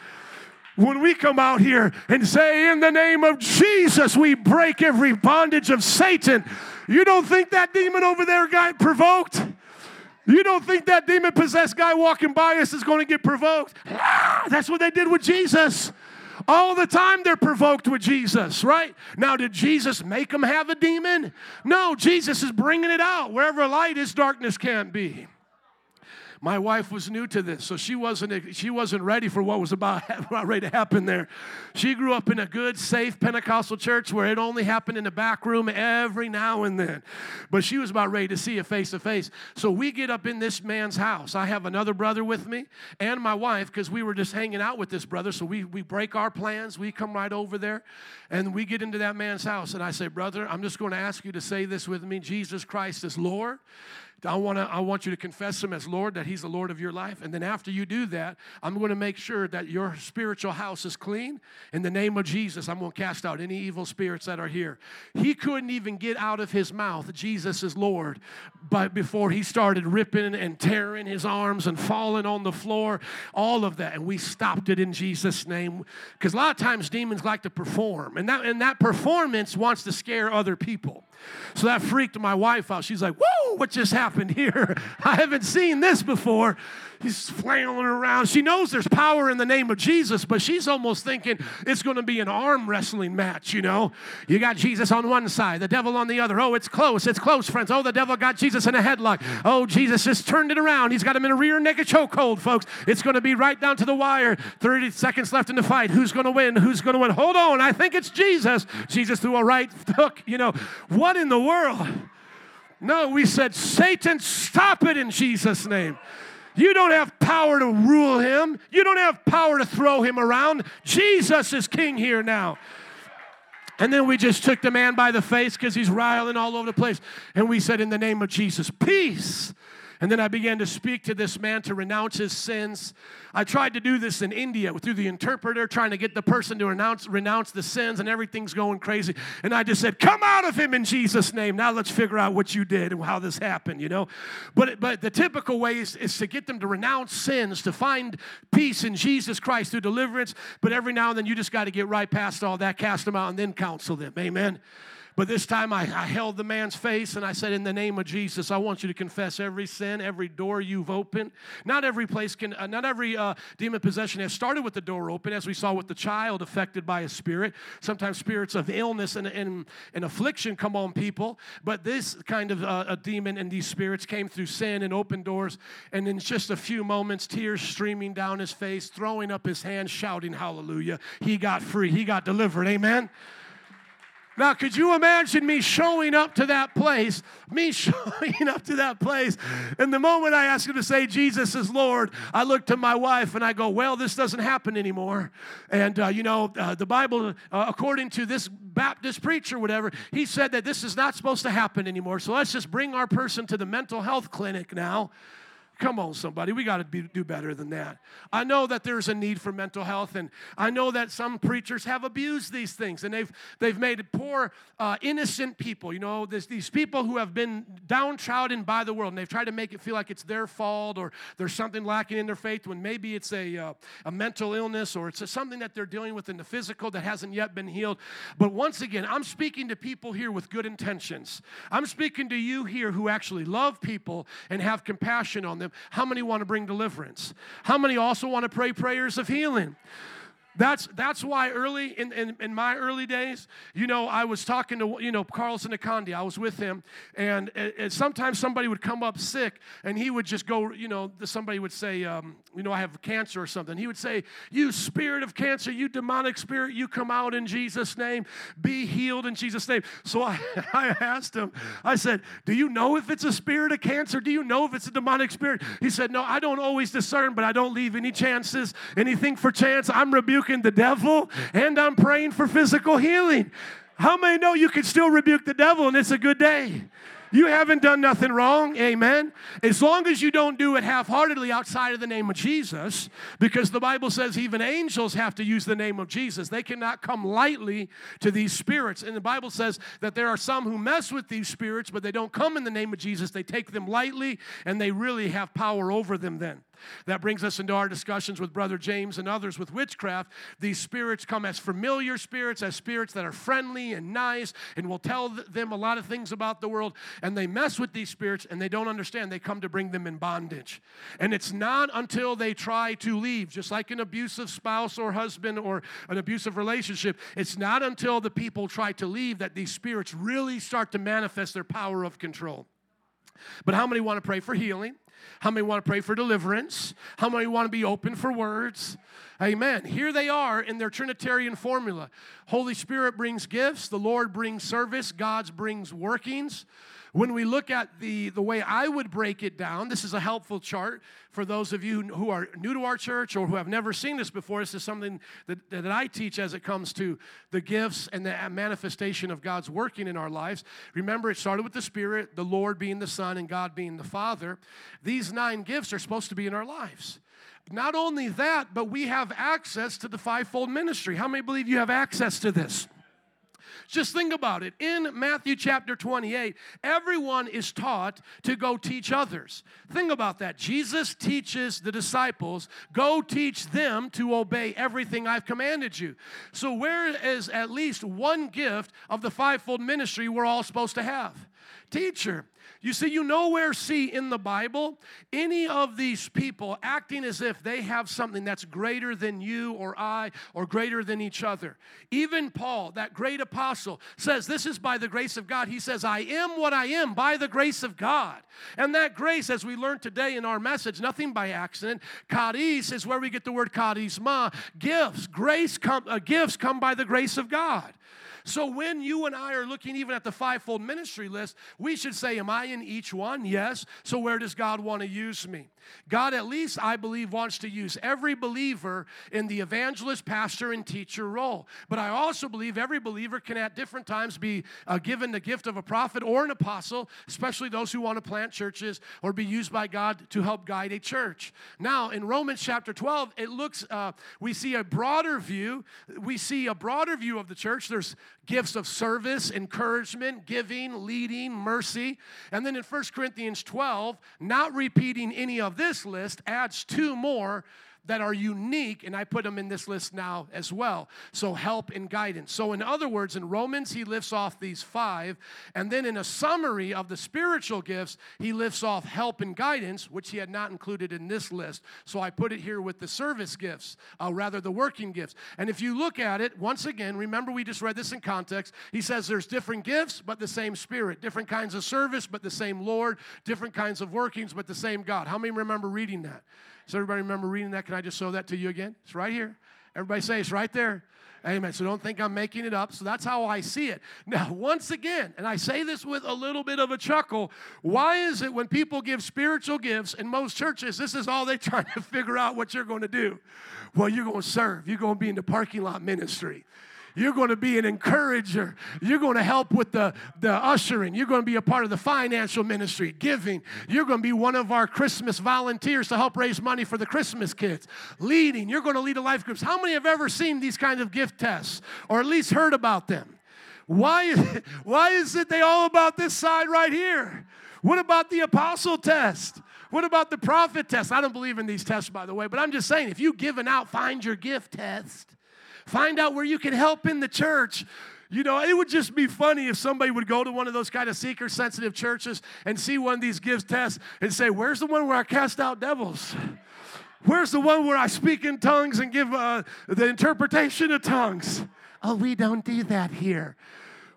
[SPEAKER 1] When we come out here and say, In the name of Jesus, we break every bondage of Satan, you don't think that demon over there got provoked? You don't think that demon possessed guy walking by us is going to get provoked? Ah, that's what they did with Jesus. All the time they're provoked with Jesus, right? Now, did Jesus make them have a demon? No, Jesus is bringing it out. Wherever light is, darkness can't be. My wife was new to this, so she wasn't, she wasn't ready for what was about, about ready to happen there. She grew up in a good, safe Pentecostal church where it only happened in the back room every now and then. But she was about ready to see it face to face. So we get up in this man's house. I have another brother with me and my wife because we were just hanging out with this brother. So we, we break our plans. We come right over there and we get into that man's house. And I say, Brother, I'm just going to ask you to say this with me Jesus Christ is Lord. I, wanna, I want you to confess Him as Lord, that He's the Lord of your life. And then after you do that, I'm going to make sure that your spiritual house is clean. In the name of Jesus, I'm going to cast out any evil spirits that are here. He couldn't even get out of his mouth, Jesus is Lord, but before he started ripping and tearing his arms and falling on the floor, all of that. And we stopped it in Jesus' name. Because a lot of times demons like to perform, and that, and that performance wants to scare other people. So that freaked my wife out. She's like, Whoa, what just happened here? I haven't seen this before. He's flailing around. She knows there's power in the name of Jesus, but she's almost thinking it's going to be an arm wrestling match, you know? You got Jesus on one side, the devil on the other. Oh, it's close. It's close, friends. Oh, the devil got Jesus in a headlock. Oh, Jesus just turned it around. He's got him in a rear naked chokehold, folks. It's going to be right down to the wire. 30 seconds left in the fight. Who's going to win? Who's going to win? Hold on. I think it's Jesus. Jesus threw a right hook. You know, what in the world? No, we said, Satan, stop it in Jesus' name. You don't have power to rule him. You don't have power to throw him around. Jesus is king here now. And then we just took the man by the face because he's riling all over the place. And we said, In the name of Jesus, peace. And then I began to speak to this man to renounce his sins. I tried to do this in India through the interpreter, trying to get the person to renounce, renounce the sins, and everything's going crazy. And I just said, Come out of him in Jesus' name. Now let's figure out what you did and how this happened, you know? But, but the typical way is, is to get them to renounce sins, to find peace in Jesus Christ through deliverance. But every now and then you just got to get right past all that, cast them out, and then counsel them. Amen. But this time I, I, held the man's face and I said, In the name of Jesus, I want you to confess every sin, every door you've opened. Not every place can, uh, not every uh, demon possession has started with the door open, as we saw with the child affected by a spirit. Sometimes spirits of illness and, and, and affliction come on people. But this kind of uh, a demon and these spirits came through sin and open doors. And in just a few moments, tears streaming down his face, throwing up his hands, shouting, Hallelujah. He got free, he got delivered. Amen. Now, could you imagine me showing up to that place? Me showing up to that place. And the moment I ask him to say, Jesus is Lord, I look to my wife and I go, Well, this doesn't happen anymore. And, uh, you know, uh, the Bible, uh, according to this Baptist preacher, whatever, he said that this is not supposed to happen anymore. So let's just bring our person to the mental health clinic now Come on, somebody. We got to do better than that. I know that there's a need for mental health, and I know that some preachers have abused these things, and they've, they've made poor, uh, innocent people. You know, there's these people who have been downtrodden by the world, and they've tried to make it feel like it's their fault or there's something lacking in their faith when maybe it's a, uh, a mental illness or it's a, something that they're dealing with in the physical that hasn't yet been healed. But once again, I'm speaking to people here with good intentions. I'm speaking to you here who actually love people and have compassion on them how many want to bring deliverance? How many also want to pray prayers of healing? That's that's why early in, in, in, my early days, you know, I was talking to you know Carlson Akandi. I was with him, and, and, sometimes somebody would come up sick, and he would just go, you know, somebody would say, um, you know, I have cancer or something. He would say, "You spirit of cancer, you demonic spirit, you come out in Jesus' name, be healed in Jesus' name." So I, I asked him, I said, "Do you know if it's a spirit of cancer? Do you know if it's a demonic spirit?" He said, "No, I don't always discern, but I don't leave any chances, anything for chance. I'm rebuking." Rebuking the devil and I'm praying for physical healing. How many know you can still rebuke the devil and it's a good day? You haven't done nothing wrong, amen. As long as you don't do it half heartedly outside of the name of Jesus, because the Bible says even angels have to use the name of Jesus. They cannot come lightly to these spirits. And the Bible says that there are some who mess with these spirits, but they don't come in the name of Jesus. They take them lightly and they really have power over them then. That brings us into our discussions with Brother James and others with witchcraft. These spirits come as familiar spirits, as spirits that are friendly and nice, and will tell them a lot of things about the world. And they mess with these spirits and they don't understand. They come to bring them in bondage. And it's not until they try to leave, just like an abusive spouse or husband or an abusive relationship, it's not until the people try to leave that these spirits really start to manifest their power of control. But how many want to pray for healing? How many want to pray for deliverance? How many want to be open for words? Amen. Here they are in their Trinitarian formula Holy Spirit brings gifts, the Lord brings service, God brings workings. When we look at the, the way I would break it down, this is a helpful chart for those of you who are new to our church or who have never seen this before. This is something that, that I teach as it comes to the gifts and the manifestation of God's working in our lives. Remember, it started with the Spirit, the Lord being the Son, and God being the Father. These nine gifts are supposed to be in our lives. Not only that, but we have access to the fivefold ministry. How many believe you have access to this? Just think about it. In Matthew chapter 28, everyone is taught to go teach others. Think about that. Jesus teaches the disciples, go teach them to obey everything I've commanded you. So, where is at least one gift of the fivefold ministry we're all supposed to have? Teacher. You see, you nowhere see in the Bible any of these people acting as if they have something that's greater than you or I or greater than each other. Even Paul, that great apostle, says, This is by the grace of God. He says, I am what I am by the grace of God. And that grace, as we learned today in our message, nothing by accident. Charis is where we get the word charisma. Gifts, grace, come, uh, gifts come by the grace of God. So when you and I are looking even at the fivefold ministry list, we should say, Am I in each one? Yes. So where does God want to use me? God, at least, I believe, wants to use every believer in the evangelist, pastor, and teacher role. But I also believe every believer can at different times be uh, given the gift of a prophet or an apostle, especially those who want to plant churches or be used by God to help guide a church. Now, in Romans chapter 12, it looks, uh, we see a broader view. We see a broader view of the church. There's gifts of service, encouragement, giving, leading, mercy. And then in 1 Corinthians 12, not repeating any of this list, adds two more that are unique, and I put them in this list now as well. So, help and guidance. So, in other words, in Romans, he lifts off these five, and then in a summary of the spiritual gifts, he lifts off help and guidance, which he had not included in this list. So, I put it here with the service gifts, uh, rather, the working gifts. And if you look at it, once again, remember we just read this in context. He says there's different gifts, but the same Spirit, different kinds of service, but the same Lord, different kinds of workings, but the same God. How many remember reading that? Does everybody remember reading that? Can I just show that to you again? It's right here. Everybody say it's right there. Amen. So don't think I'm making it up. So that's how I see it. Now, once again, and I say this with a little bit of a chuckle, why is it when people give spiritual gifts in most churches, this is all they're trying to figure out what you're going to do? Well, you're going to serve, you're going to be in the parking lot ministry. You're going to be an encourager. You're going to help with the, the ushering. You're going to be a part of the financial ministry, giving. You're going to be one of our Christmas volunteers to help raise money for the Christmas kids. Leading. You're going to lead a life groups. How many have ever seen these kinds of gift tests or at least heard about them? Why is, it, why is it they all about this side right here? What about the apostle test? What about the prophet test? I don't believe in these tests, by the way, but I'm just saying if you given out find your gift test, Find out where you can help in the church. You know, it would just be funny if somebody would go to one of those kind of seeker sensitive churches and see one of these gives tests and say, Where's the one where I cast out devils? Where's the one where I speak in tongues and give uh, the interpretation of tongues? Oh, we don't do that here.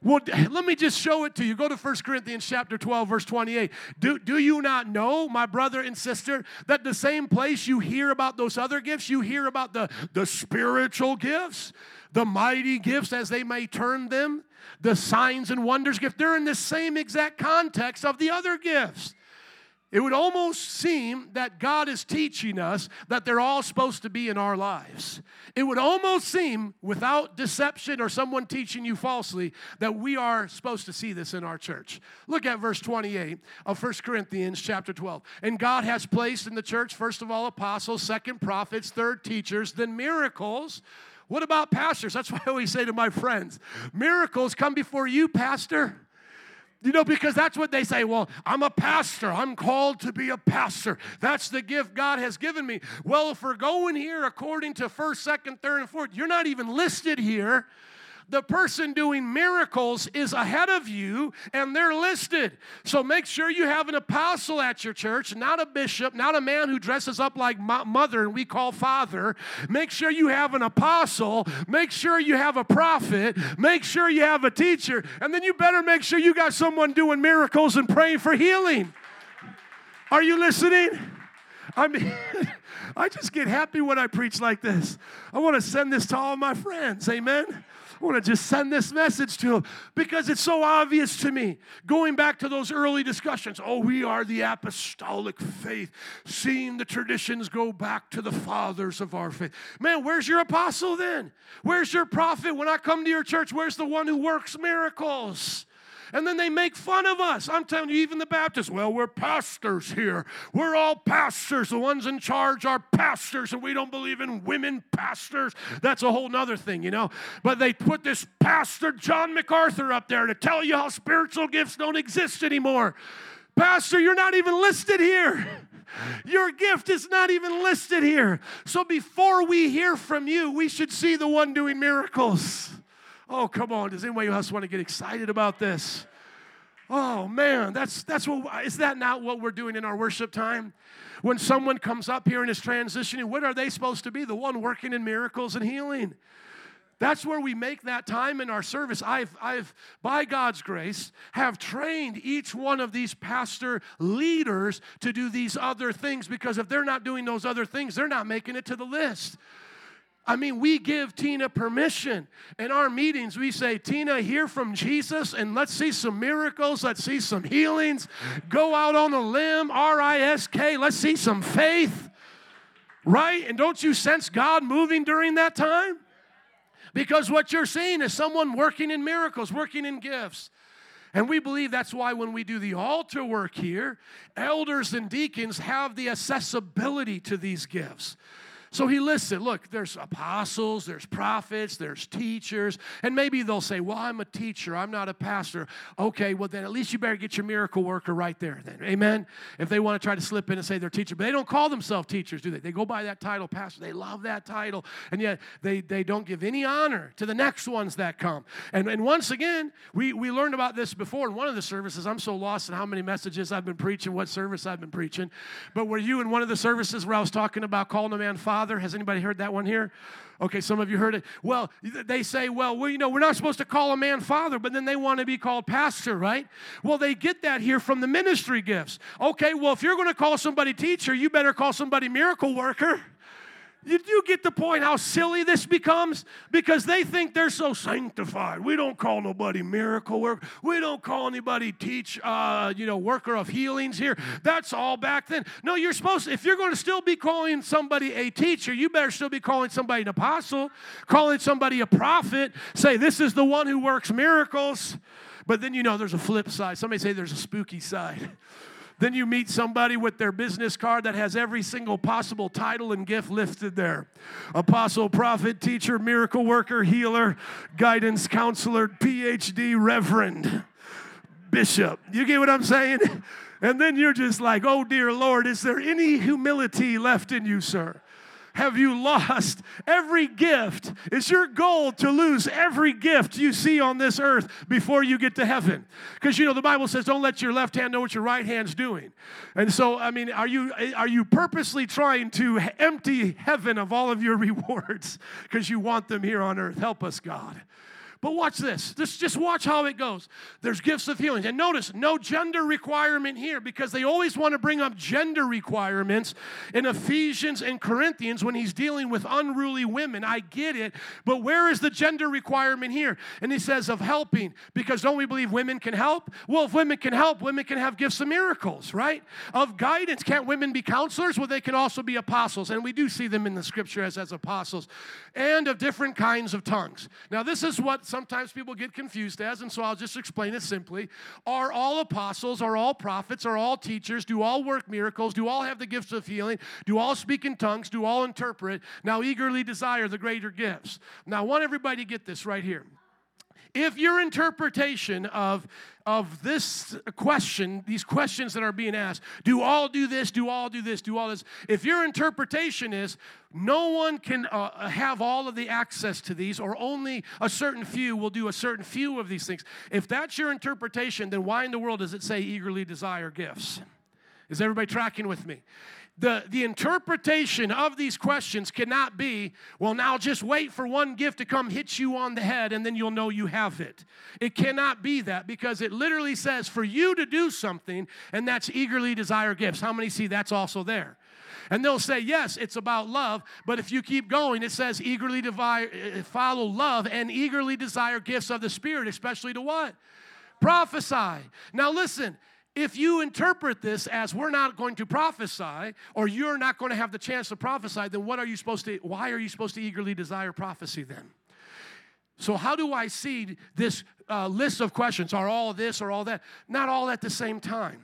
[SPEAKER 1] Well, let me just show it to you. Go to 1 Corinthians chapter 12, verse 28. Do, do you not know, my brother and sister, that the same place you hear about those other gifts, you hear about the, the spiritual gifts, the mighty gifts, as they may term them, the signs and wonders gift. They're in the same exact context of the other gifts. It would almost seem that God is teaching us that they're all supposed to be in our lives. It would almost seem, without deception or someone teaching you falsely, that we are supposed to see this in our church. Look at verse 28 of 1 Corinthians chapter 12. And God has placed in the church, first of all, apostles, second, prophets, third, teachers, then miracles. What about pastors? That's why I always say to my friends miracles come before you, pastor. You know, because that's what they say. Well, I'm a pastor. I'm called to be a pastor. That's the gift God has given me. Well, if we're going here according to first, second, third, and fourth, you're not even listed here the person doing miracles is ahead of you and they're listed. So make sure you have an apostle at your church, not a bishop, not a man who dresses up like mother and we call father. Make sure you have an apostle. Make sure you have a prophet. Make sure you have a teacher. And then you better make sure you got someone doing miracles and praying for healing. Are you listening? I mean, I just get happy when I preach like this. I want to send this to all my friends. Amen. I want to just send this message to them because it's so obvious to me. Going back to those early discussions, oh, we are the apostolic faith, seeing the traditions go back to the fathers of our faith. Man, where's your apostle then? Where's your prophet? When I come to your church, where's the one who works miracles? And then they make fun of us. I'm telling you, even the Baptists, well, we're pastors here. We're all pastors. The ones in charge are pastors, and we don't believe in women pastors. That's a whole nother thing, you know. But they put this pastor, John MacArthur, up there to tell you how spiritual gifts don't exist anymore. Pastor, you're not even listed here. Your gift is not even listed here. So before we hear from you, we should see the one doing miracles. Oh, come on. Does anybody else want to get excited about this? Oh man, that's that's what is that not what we're doing in our worship time? When someone comes up here and is transitioning, what are they supposed to be? The one working in miracles and healing. That's where we make that time in our service. I've, I've, by God's grace, have trained each one of these pastor leaders to do these other things because if they're not doing those other things, they're not making it to the list. I mean, we give Tina permission. In our meetings, we say, Tina, hear from Jesus and let's see some miracles. Let's see some healings. Go out on a limb, R I S K. Let's see some faith. Right? And don't you sense God moving during that time? Because what you're seeing is someone working in miracles, working in gifts. And we believe that's why when we do the altar work here, elders and deacons have the accessibility to these gifts. So he listed look, there's apostles, there's prophets, there's teachers, and maybe they'll say, Well, I'm a teacher, I'm not a pastor. Okay, well, then at least you better get your miracle worker right there, then. Amen? If they want to try to slip in and say they're teacher, but they don't call themselves teachers, do they? They go by that title, pastor. They love that title, and yet they, they don't give any honor to the next ones that come. And, and once again, we, we learned about this before in one of the services. I'm so lost in how many messages I've been preaching, what service I've been preaching. But were you in one of the services where I was talking about calling a man father? Father. Has anybody heard that one here? Okay, some of you heard it. Well, they say, well, well, you know, we're not supposed to call a man father, but then they want to be called pastor, right? Well, they get that here from the ministry gifts. Okay, well, if you're going to call somebody teacher, you better call somebody miracle worker. You, get the point how silly this becomes? Because they think they're so sanctified. We don't call nobody miracle work. We don't call anybody teach, uh, you know, worker of healings here. That's all back then. No, you're supposed to, if you're going to still be calling somebody a teacher, you better still be calling somebody an apostle, calling somebody a prophet. Say, this is the one who works miracles. But then you know there's a flip side. Somebody say there's a spooky side. Then you meet somebody with their business card that has every single possible title and gift listed there apostle, prophet, teacher, miracle worker, healer, guidance counselor, PhD, reverend, bishop. You get what I'm saying? And then you're just like, oh, dear Lord, is there any humility left in you, sir? Have you lost every gift? Is your goal to lose every gift you see on this earth before you get to heaven? Because you know the Bible says, "Don't let your left hand know what your right hand's doing." And so, I mean, are you are you purposely trying to empty heaven of all of your rewards because you want them here on earth? Help us, God. But watch this. Just, just watch how it goes. There's gifts of healing. And notice, no gender requirement here because they always want to bring up gender requirements in Ephesians and Corinthians when he's dealing with unruly women. I get it. But where is the gender requirement here? And he says, of helping. Because don't we believe women can help? Well, if women can help, women can have gifts of miracles, right? Of guidance. Can't women be counselors? Well, they can also be apostles. And we do see them in the scripture as, as apostles. And of different kinds of tongues. Now, this is what sometimes people get confused as, and so I'll just explain it simply. Are all apostles, are all prophets, are all teachers, do all work miracles, do all have the gifts of healing, do all speak in tongues, do all interpret, now eagerly desire the greater gifts. Now, I want everybody to get this right here. If your interpretation of, of this question, these questions that are being asked, do all do this, do all do this, do all this, if your interpretation is no one can uh, have all of the access to these, or only a certain few will do a certain few of these things, if that's your interpretation, then why in the world does it say eagerly desire gifts? Is everybody tracking with me? The, the interpretation of these questions cannot be, well, now just wait for one gift to come hit you on the head and then you'll know you have it. It cannot be that because it literally says for you to do something, and that's eagerly desire gifts. How many see that's also there? And they'll say, yes, it's about love, but if you keep going, it says eagerly desire, uh, follow love and eagerly desire gifts of the Spirit, especially to what? Prophesy. Now listen, if you interpret this as we're not going to prophesy or you're not going to have the chance to prophesy, then what are you supposed to, why are you supposed to eagerly desire prophecy then? So, how do I see this uh, list of questions? Are all this or all that? Not all at the same time.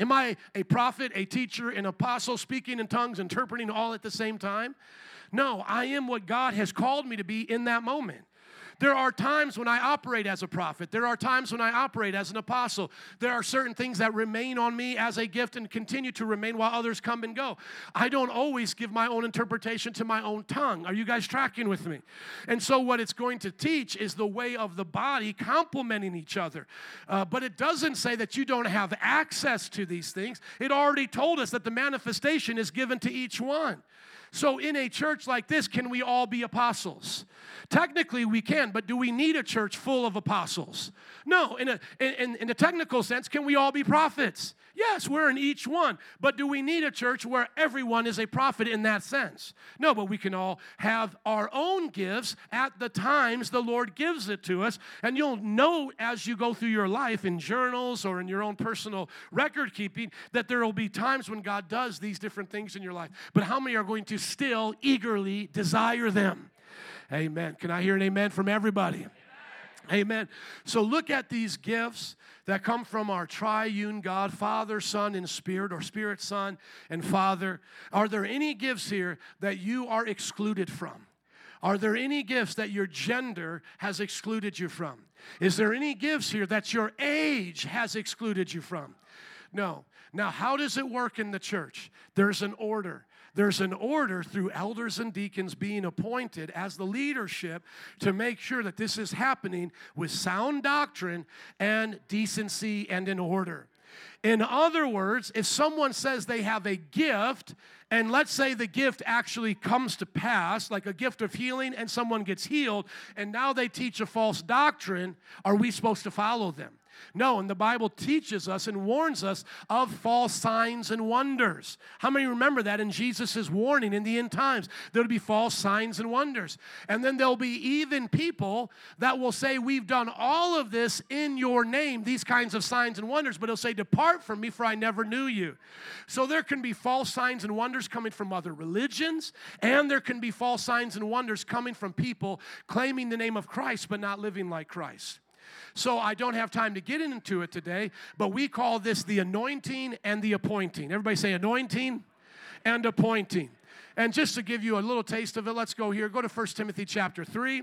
[SPEAKER 1] Am I a prophet, a teacher, an apostle, speaking in tongues, interpreting all at the same time? No, I am what God has called me to be in that moment. There are times when I operate as a prophet. There are times when I operate as an apostle. There are certain things that remain on me as a gift and continue to remain while others come and go. I don't always give my own interpretation to my own tongue. Are you guys tracking with me? And so, what it's going to teach is the way of the body complementing each other. Uh, but it doesn't say that you don't have access to these things. It already told us that the manifestation is given to each one. So, in a church like this, can we all be apostles? Technically, we can, but do we need a church full of apostles? No. In a, in, in a technical sense, can we all be prophets? Yes, we're in each one. But do we need a church where everyone is a prophet in that sense? No, but we can all have our own gifts at the times the Lord gives it to us. And you'll know as you go through your life in journals or in your own personal record keeping that there will be times when God does these different things in your life. But how many are going to still eagerly desire them? Amen. Can I hear an amen from everybody? Amen. So look at these gifts that come from our triune God, Father, Son, and Spirit, or Spirit, Son, and Father. Are there any gifts here that you are excluded from? Are there any gifts that your gender has excluded you from? Is there any gifts here that your age has excluded you from? No. Now, how does it work in the church? There's an order. There's an order through elders and deacons being appointed as the leadership to make sure that this is happening with sound doctrine and decency and in order. In other words, if someone says they have a gift, and let's say the gift actually comes to pass, like a gift of healing, and someone gets healed, and now they teach a false doctrine, are we supposed to follow them? No, and the Bible teaches us and warns us of false signs and wonders. How many remember that in Jesus' warning in the end times? There'll be false signs and wonders. And then there'll be even people that will say, We've done all of this in your name, these kinds of signs and wonders, but he'll say, Depart from me, for I never knew you. So there can be false signs and wonders coming from other religions, and there can be false signs and wonders coming from people claiming the name of Christ but not living like Christ. So I don't have time to get into it today, but we call this the anointing and the appointing. Everybody say anointing and appointing. And just to give you a little taste of it, let's go here. Go to 1 Timothy chapter 3.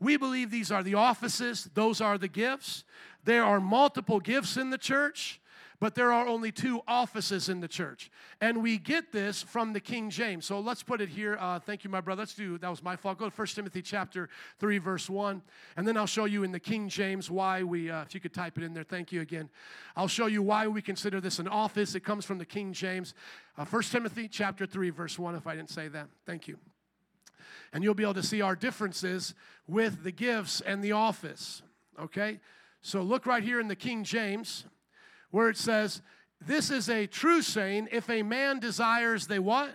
[SPEAKER 1] We believe these are the offices, those are the gifts. There are multiple gifts in the church. But there are only two offices in the church. And we get this from the King James. So let's put it here. Uh, thank you, my brother. Let's do, that was my fault. Go to 1 Timothy chapter 3, verse 1. And then I'll show you in the King James why we, uh, if you could type it in there, thank you again. I'll show you why we consider this an office. It comes from the King James. Uh, 1 Timothy chapter 3, verse 1, if I didn't say that. Thank you. And you'll be able to see our differences with the gifts and the office. Okay? So look right here in the King James where it says, This is a true saying, if a man desires the what?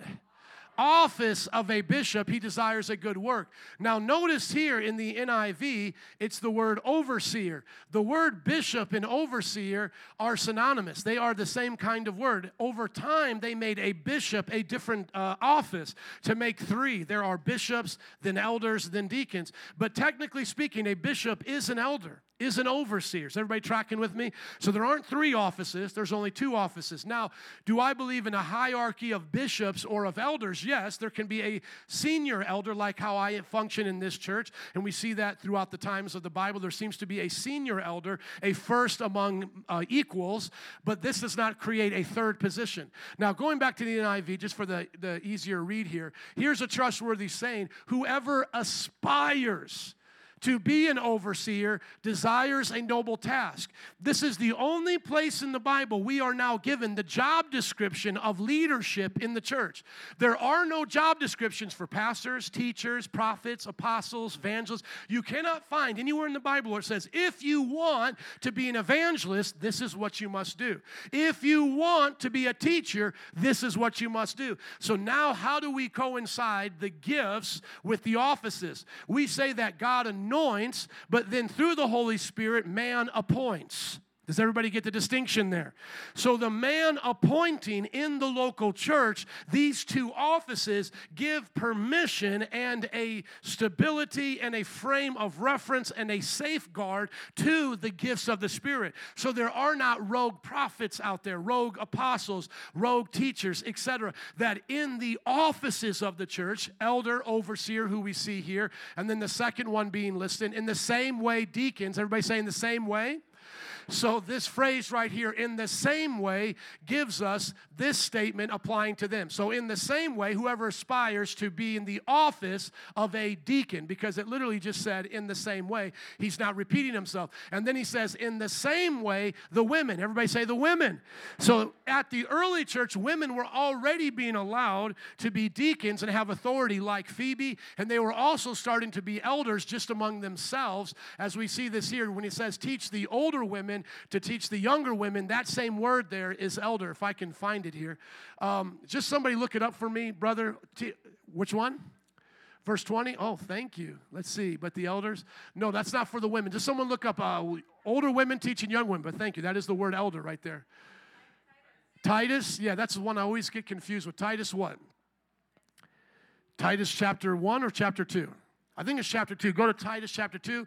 [SPEAKER 1] office of a bishop, he desires a good work. Now, notice here in the NIV, it's the word overseer. The word bishop and overseer are synonymous, they are the same kind of word. Over time, they made a bishop a different uh, office to make three. There are bishops, then elders, then deacons. But technically speaking, a bishop is an elder is an overseer. Is everybody tracking with me? So there aren't three offices, there's only two offices. Now, do I believe in a hierarchy of bishops or of elders? Yes, there can be a senior elder, like how I function in this church, and we see that throughout the times of the Bible. There seems to be a senior elder, a first among uh, equals, but this does not create a third position. Now, going back to the NIV, just for the, the easier read here, here's a trustworthy saying whoever aspires, to be an overseer desires a noble task. This is the only place in the Bible we are now given the job description of leadership in the church. There are no job descriptions for pastors, teachers, prophets, apostles, evangelists. You cannot find anywhere in the Bible where it says, if you want to be an evangelist, this is what you must do. If you want to be a teacher, this is what you must do. So now, how do we coincide the gifts with the offices? We say that God anoints anoints, but then through the Holy Spirit, man appoints. Does everybody get the distinction there? So, the man appointing in the local church these two offices give permission and a stability and a frame of reference and a safeguard to the gifts of the Spirit. So, there are not rogue prophets out there, rogue apostles, rogue teachers, etc., that in the offices of the church, elder, overseer, who we see here, and then the second one being listed, in the same way, deacons, everybody saying the same way? So, this phrase right here, in the same way, gives us this statement applying to them. So, in the same way, whoever aspires to be in the office of a deacon, because it literally just said in the same way, he's not repeating himself. And then he says, in the same way, the women. Everybody say the women. So, at the early church, women were already being allowed to be deacons and have authority like Phoebe, and they were also starting to be elders just among themselves, as we see this here when he says, teach the older women women to teach the younger women. That same word there is elder, if I can find it here. Um, just somebody look it up for me, brother. T- which one? Verse 20? Oh, thank you. Let's see. But the elders? No, that's not for the women. Just someone look up uh, older women teaching young women. But thank you. That is the word elder right there. Titus? Yeah, that's the one I always get confused with. Titus what? Titus chapter 1 or chapter 2? I think it's chapter 2. Go to Titus chapter 2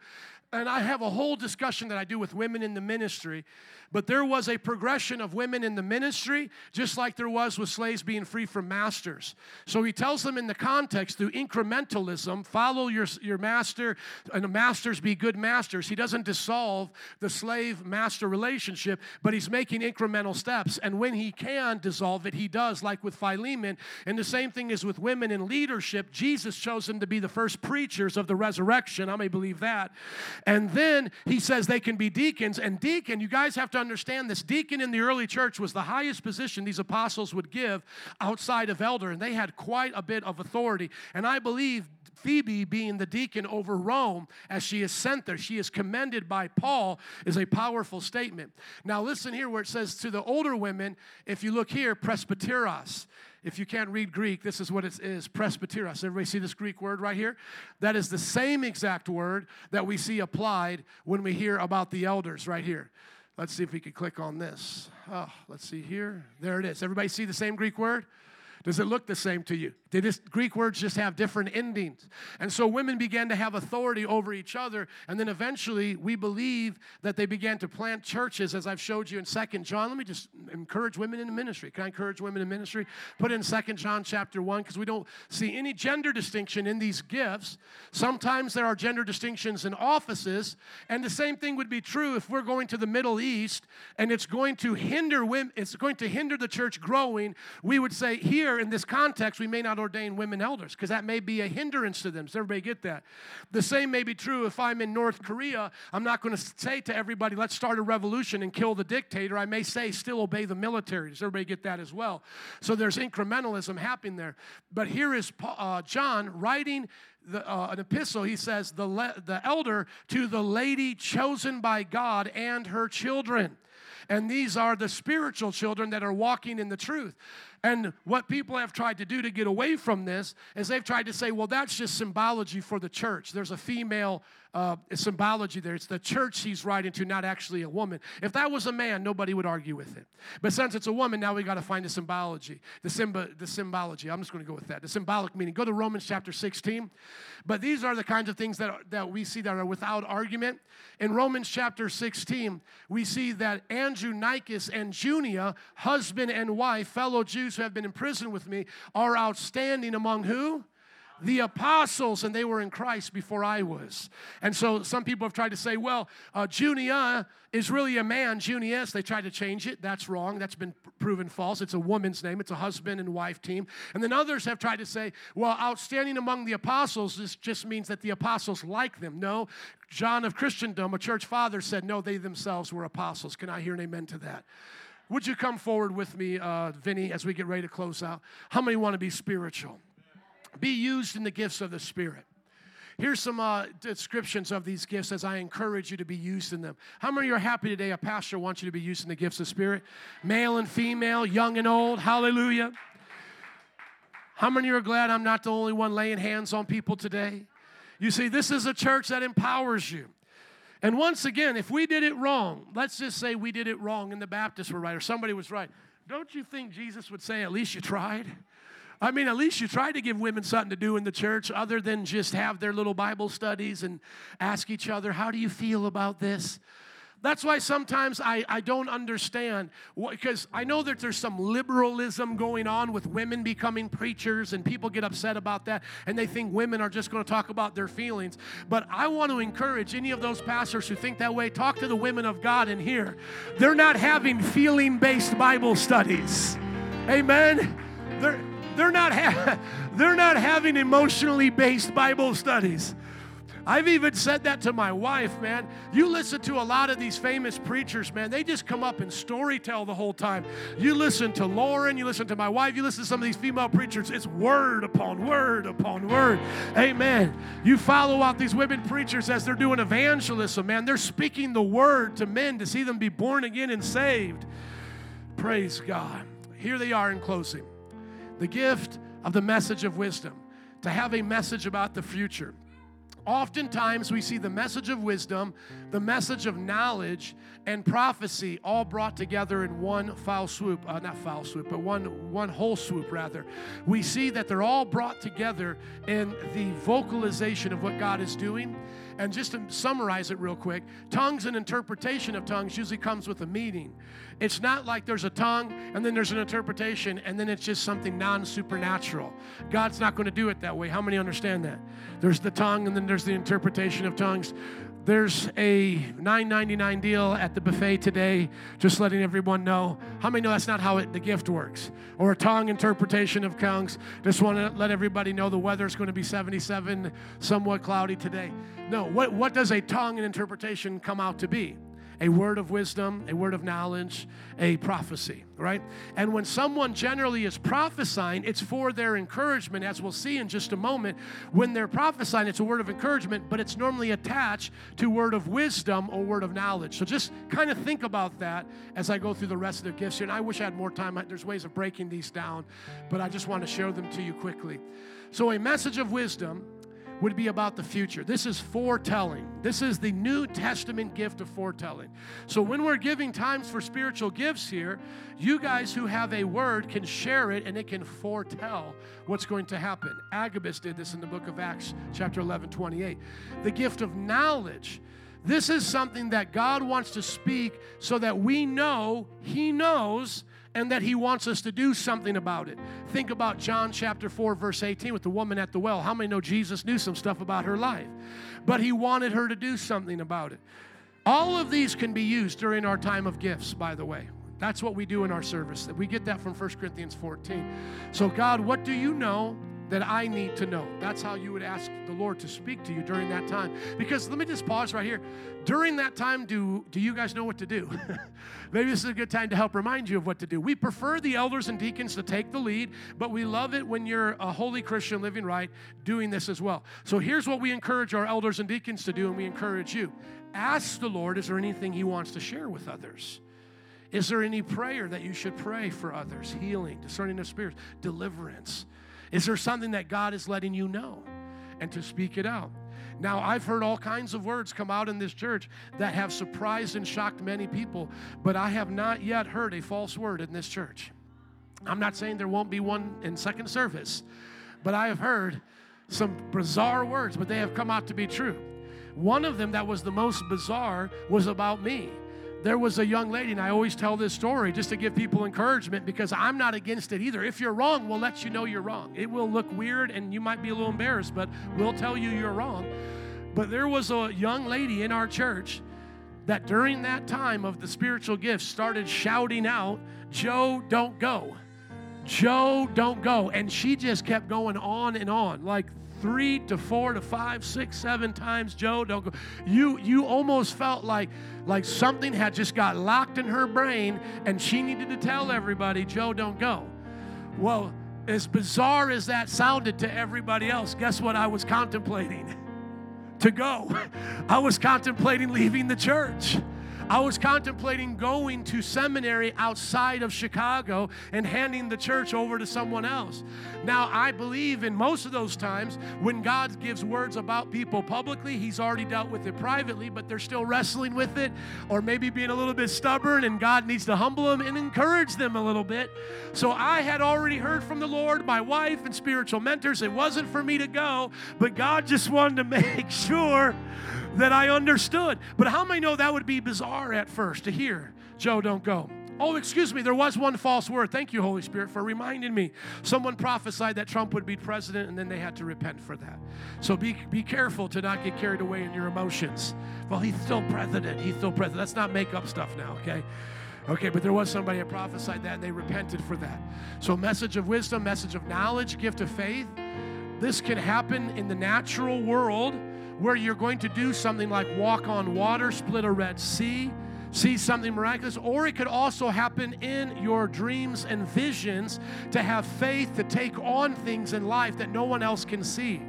[SPEAKER 1] and I have a whole discussion that I do with women in the ministry, but there was a progression of women in the ministry, just like there was with slaves being free from masters. So he tells them in the context through incrementalism follow your, your master, and the masters be good masters. He doesn't dissolve the slave master relationship, but he's making incremental steps. And when he can dissolve it, he does, like with Philemon. And the same thing is with women in leadership. Jesus chose them to be the first preachers of the resurrection. I may believe that. And then he says they can be deacons. And deacon, you guys have to understand this deacon in the early church was the highest position these apostles would give outside of elder. And they had quite a bit of authority. And I believe Phoebe being the deacon over Rome as she is sent there, she is commended by Paul, is a powerful statement. Now, listen here where it says to the older women, if you look here, presbyteros. If you can't read Greek, this is what it is presbyteros. Everybody see this Greek word right here? That is the same exact word that we see applied when we hear about the elders right here. Let's see if we can click on this. Oh, let's see here. There it is. Everybody see the same Greek word? Does it look the same to you? Did this Greek words just have different endings? And so women began to have authority over each other. And then eventually we believe that they began to plant churches, as I've showed you in Second John. Let me just encourage women in ministry. Can I encourage women in ministry? Put in Second John chapter 1, because we don't see any gender distinction in these gifts. Sometimes there are gender distinctions in offices, and the same thing would be true if we're going to the Middle East and it's going to hinder women, it's going to hinder the church growing. We would say here in this context, we may not ordain women elders because that may be a hindrance to them. Does everybody get that? The same may be true if I'm in North Korea. I'm not going to say to everybody, let's start a revolution and kill the dictator. I may say, still obey the military. Does everybody get that as well? So there's incrementalism happening there. But here is uh, John writing the, uh, an epistle, he says, the, le- the elder to the lady chosen by God and her children. And these are the spiritual children that are walking in the truth. And what people have tried to do to get away from this is they've tried to say, well, that's just symbology for the church. There's a female uh, symbology there. It's the church he's writing to, not actually a woman. If that was a man, nobody would argue with it. But since it's a woman, now we got to find the symbology. The, symb- the symbology. I'm just going to go with that. The symbolic meaning. Go to Romans chapter 16. But these are the kinds of things that, are, that we see that are without argument. In Romans chapter 16, we see that Andronicus and Junia, husband and wife, fellow Jews who have been in prison with me, are outstanding among who? the apostles, and they were in Christ before I was. And so some people have tried to say, well, uh, Junia is really a man, Junius. They tried to change it. That's wrong. That's been proven false. It's a woman's name, it's a husband and wife team. And then others have tried to say, well, outstanding among the apostles this just means that the apostles like them. No, John Chrysostom, a church father, said, no, they themselves were apostles. Can I hear an amen to that? Would you come forward with me, uh, Vinny, as we get ready to close out? How many want to be spiritual? Be used in the gifts of the Spirit. Here's some uh, descriptions of these gifts as I encourage you to be used in them. How many are happy today? A pastor wants you to be used in the gifts of Spirit? Male and female, young and old. Hallelujah. How many are glad I'm not the only one laying hands on people today? You see, this is a church that empowers you. And once again, if we did it wrong, let's just say we did it wrong and the Baptists were right or somebody was right. Don't you think Jesus would say, at least you tried? I mean, at least you tried to give women something to do in the church other than just have their little Bible studies and ask each other, how do you feel about this? That's why sometimes I, I don't understand because I know that there's some liberalism going on with women becoming preachers, and people get upset about that, and they think women are just going to talk about their feelings. But I want to encourage any of those pastors who think that way talk to the women of God in here. They're not having feeling based Bible studies. Amen. They're, they're not, ha- they're not having emotionally based Bible studies. I've even said that to my wife, man. You listen to a lot of these famous preachers, man, they just come up and story tell the whole time. You listen to Lauren, you listen to my wife, you listen to some of these female preachers, it's word upon word upon word. Amen. You follow out these women preachers as they're doing evangelism, man. They're speaking the word to men to see them be born again and saved. Praise God. Here they are in closing the gift of the message of wisdom, to have a message about the future. Oftentimes, we see the message of wisdom, the message of knowledge, and prophecy all brought together in one foul swoop. Uh, not foul swoop, but one, one whole swoop, rather. We see that they're all brought together in the vocalization of what God is doing and just to summarize it real quick, tongues and interpretation of tongues usually comes with a meaning. It's not like there's a tongue and then there's an interpretation and then it's just something non supernatural. God's not going to do it that way. How many understand that? There's the tongue and then there's the interpretation of tongues. There's a $9.99 deal at the buffet today, just letting everyone know. How many know that's not how it, the gift works? Or a tongue interpretation of tongues. Just want to let everybody know the weather's going to be 77, somewhat cloudy today. No, what, what does a tongue and interpretation come out to be? A word of wisdom, a word of knowledge, a prophecy, right? And when someone generally is prophesying, it's for their encouragement, as we'll see in just a moment. When they're prophesying, it's a word of encouragement, but it's normally attached to word of wisdom or word of knowledge. So just kind of think about that as I go through the rest of the gifts here. And I wish I had more time. There's ways of breaking these down, but I just want to share them to you quickly. So a message of wisdom would be about the future. This is foretelling. This is the New Testament gift of foretelling. So when we're giving times for spiritual gifts here, you guys who have a word can share it and it can foretell what's going to happen. Agabus did this in the book of Acts, chapter 11, 28. The gift of knowledge. This is something that God wants to speak so that we know He knows and that he wants us to do something about it. Think about John chapter 4, verse 18 with the woman at the well. How many know Jesus knew some stuff about her life? But he wanted her to do something about it. All of these can be used during our time of gifts, by the way. That's what we do in our service. We get that from 1 Corinthians 14. So, God, what do you know that I need to know. That's how you would ask the Lord to speak to you during that time. Because let me just pause right here. During that time, do, do you guys know what to do? Maybe this is a good time to help remind you of what to do. We prefer the elders and deacons to take the lead, but we love it when you're a holy Christian living right doing this as well. So here's what we encourage our elders and deacons to do, and we encourage you. Ask the Lord, is there anything He wants to share with others? Is there any prayer that you should pray for others? Healing, discerning of spirits, deliverance. Is there something that God is letting you know and to speak it out? Now, I've heard all kinds of words come out in this church that have surprised and shocked many people, but I have not yet heard a false word in this church. I'm not saying there won't be one in second service, but I have heard some bizarre words, but they have come out to be true. One of them that was the most bizarre was about me there was a young lady, and I always tell this story just to give people encouragement because I'm not against it either. If you're wrong, we'll let you know you're wrong. It will look weird and you might be a little embarrassed, but we'll tell you you're wrong. But there was a young lady in our church that during that time of the spiritual gifts started shouting out, Joe, don't go. Joe, don't go. And she just kept going on and on like three to four to five, six, seven times, Joe, don't go. You you almost felt like like something had just got locked in her brain and she needed to tell everybody, Joe, don't go. Well, as bizarre as that sounded to everybody else, guess what I was contemplating? to go. I was contemplating leaving the church. I was contemplating going to seminary outside of Chicago and handing the church over to someone else. Now, I believe in most of those times when God gives words about people publicly, He's already dealt with it privately, but they're still wrestling with it or maybe being a little bit stubborn, and God needs to humble them and encourage them a little bit. So I had already heard from the Lord, my wife, and spiritual mentors. It wasn't for me to go, but God just wanted to make sure that I understood. But how many know that would be bizarre at first to hear, Joe, don't go? Oh, excuse me, there was one false word. Thank you, Holy Spirit, for reminding me. Someone prophesied that Trump would be president, and then they had to repent for that. So be, be careful to not get carried away in your emotions. Well, he's still president. He's still president. Let's not make up stuff now, okay? Okay, but there was somebody that prophesied that, and they repented for that. So, message of wisdom, message of knowledge, gift of faith. This can happen in the natural world where you're going to do something like walk on water, split a Red Sea, see something miraculous, or it could also happen in your dreams and visions to have faith to take on things in life that no one else can see.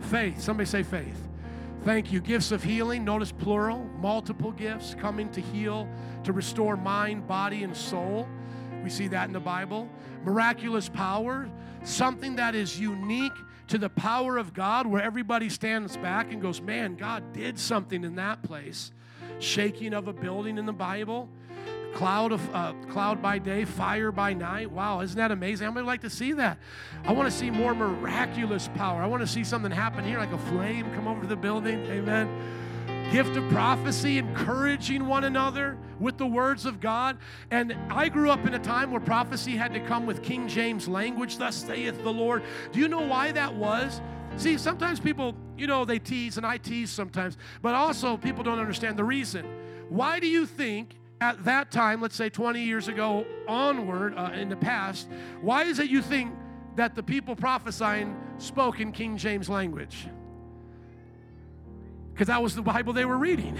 [SPEAKER 1] Faith. Somebody say faith. Thank you. Gifts of healing, notice plural, multiple gifts coming to heal, to restore mind, body, and soul. We see that in the Bible. Miraculous power, something that is unique to the power of God where everybody stands back and goes, Man, God did something in that place. Shaking of a building in the Bible, cloud of uh, cloud by day, fire by night. Wow, isn't that amazing? How many like to see that? I want to see more miraculous power. I want to see something happen here, like a flame come over the building. Amen gift of prophecy, encouraging one another with the words of God. And I grew up in a time where prophecy had to come with King James language, thus saith the Lord. Do you know why that was? See, sometimes people, you know, they tease, and I tease sometimes, but also people don't understand the reason. Why do you think at that time, let's say 20 years ago onward uh, in the past, why is it you think that the people prophesying spoke in King James language? Because that was the Bible they were reading.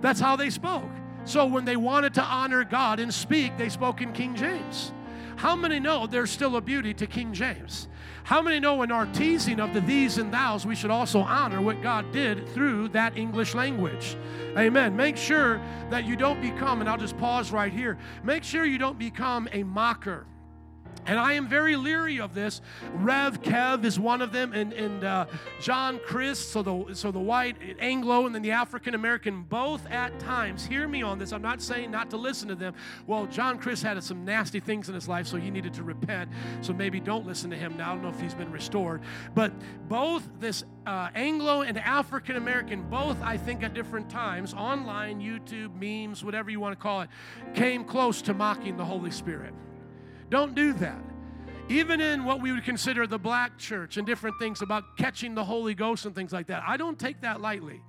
[SPEAKER 1] That's how they spoke. So when they wanted to honor God and speak, they spoke in King James. How many know there's still a beauty to King James? How many know in our teasing of the these and thous, we should also honor what God did through that English language? Amen. Make sure that you don't become, and I'll just pause right here, make sure you don't become a mocker And I am very leery of this. Rev Kev is one of them, and, and uh, John Crist, so the, so the white Anglo and then the African American, both at times, hear me on this. I'm not saying not to listen to them. Well, John Crist had some nasty things in his life, so he needed to repent. So maybe don't listen to him now. I don't know if he's been restored. But both this uh, Anglo and African American, both, I think, at different times, online, YouTube, memes, whatever you want to call it, came close to mocking the Holy Spirit. Don't do that. Even in what we would consider the black church and different things about catching the Holy Ghost and things like that, I don't take that lightly.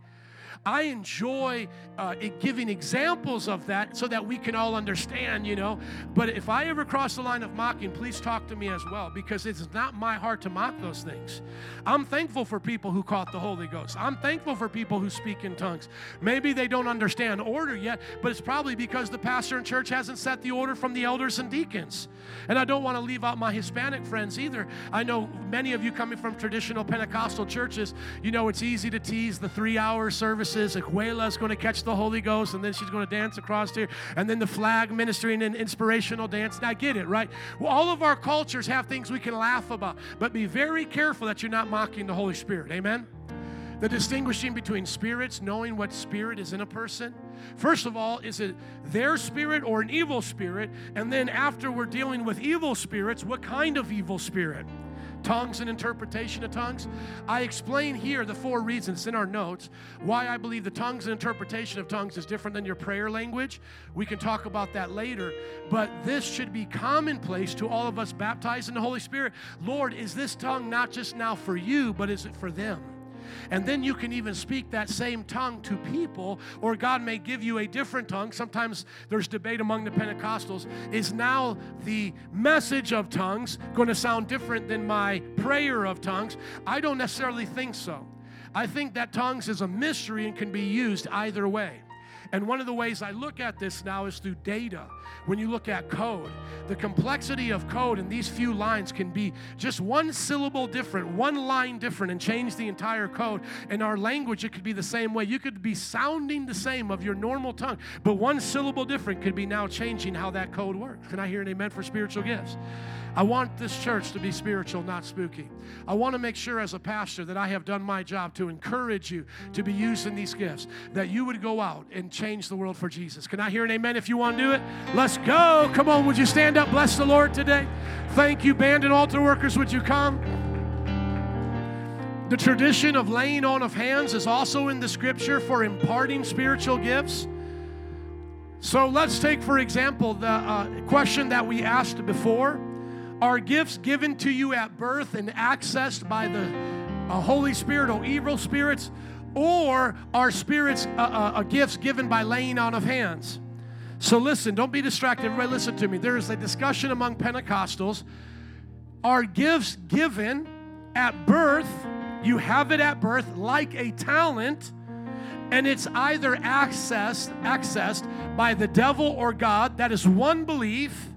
[SPEAKER 1] I enjoy uh, giving examples of that so that we can all understand, you know. But if I ever cross the line of mocking, please talk to me as well because it's not my heart to mock those things. I'm thankful for people who caught the Holy Ghost. I'm thankful for people who speak in tongues. Maybe they don't understand order yet, but it's probably because the pastor in church hasn't set the order from the elders and deacons. And I don't want to leave out my Hispanic friends either. I know many of you coming from traditional Pentecostal churches, you know, it's easy to tease the three hour service services. is going to catch the Holy Ghost, and then she's going to dance across here, and then the flag ministry and an inspirational dance. And I get it, right? Well, all of our cultures have things we can laugh about, but be very careful that you're not mocking the Holy Spirit. Amen? The distinguishing between spirits, knowing what spirit is in a person. First of all, is it their spirit or an evil spirit? And then after we're dealing with evil spirits, what kind of evil spirit? Tongues and interpretation of tongues. I explain here the four reasons in our notes why I believe the tongues and interpretation of tongues is different than your prayer language. We can talk about that later, but this should be commonplace to all of us baptized in the Holy Spirit. Lord, is this tongue not just now for you, but is it for them? And then you can even speak that same tongue to people, or God may give you a different tongue. Sometimes there's debate among the Pentecostals. Is now the message of tongues going to sound different than my prayer of tongues? I don't necessarily think so. I think that tongues is a mystery and can be used either way. And one of the ways I look at this now is through data. When you look at code, the complexity of code in these few lines can be just one syllable different, one line different, and change the entire code. In our language, it could be the same way. You could be sounding the same of your normal tongue, but one syllable different could be now changing how that code works. Can I hear an amen for spiritual gifts? I want this church to be spiritual, not spooky. I want to make sure, as a pastor, that I have done my job to encourage you to be used in these gifts, that you would go out and change the world for Jesus. Can I hear an amen if you want to do it? Let's go. Come on, would you stand up? Bless the Lord today. Thank you, band and altar workers. Would you come? The tradition of laying on of hands is also in the scripture for imparting spiritual gifts. So let's take, for example, the uh, question that we asked before are gifts given to you at birth and accessed by the uh, Holy Spirit or evil spirits, or are spirits uh, uh, uh, gifts given by laying on of hands? So listen, don't be distracted. Everybody, listen to me. There is a discussion among Pentecostals. Are gifts given at birth? You have it at birth like a talent, and it's either accessed, accessed by the devil or God. That is one belief.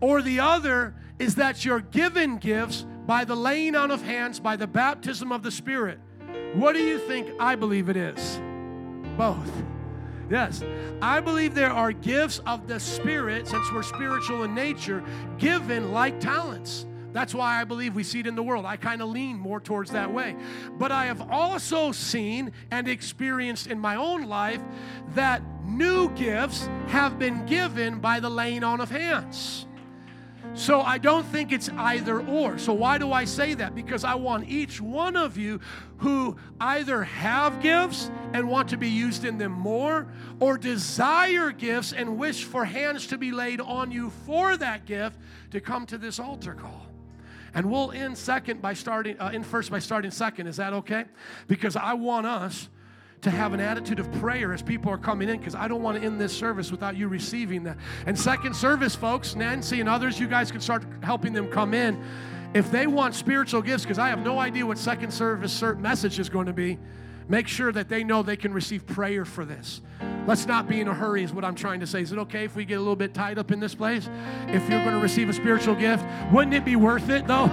[SPEAKER 1] Or the other is that you're given gifts by the laying on of hands, by the baptism of the Spirit. What do you think I believe it is? Both. Yes. I believe there are gifts of the Spirit, since we're spiritual in nature, given like talents. That's why I believe we see it in the world. I kind of lean more towards that way. But I have also seen and experienced in my own life that new gifts have been given by the laying on of hands. So I don't think it's either or. So why do I say that? Because I want each one of you who either have gifts and want to be used in them more, or desire gifts and wish for hands to be laid on you for that gift to come to this altar call. And we'll end second by starting, uh, in first by starting second. Is that okay? Because I want us to have an attitude of prayer as people are coming in because I don't want to end this service without you receiving that. And second service, folks, Nancy and others, you guys can start helping them come in. If they want spiritual gifts, because I have no idea what second service message is going to be, make sure that they know they can receive prayer for this. Let's not be in a hurry, is what I'm trying to say. Is it okay if we get a little bit tied up in this place? If you're going to receive a spiritual gift, wouldn't it be worth it, though?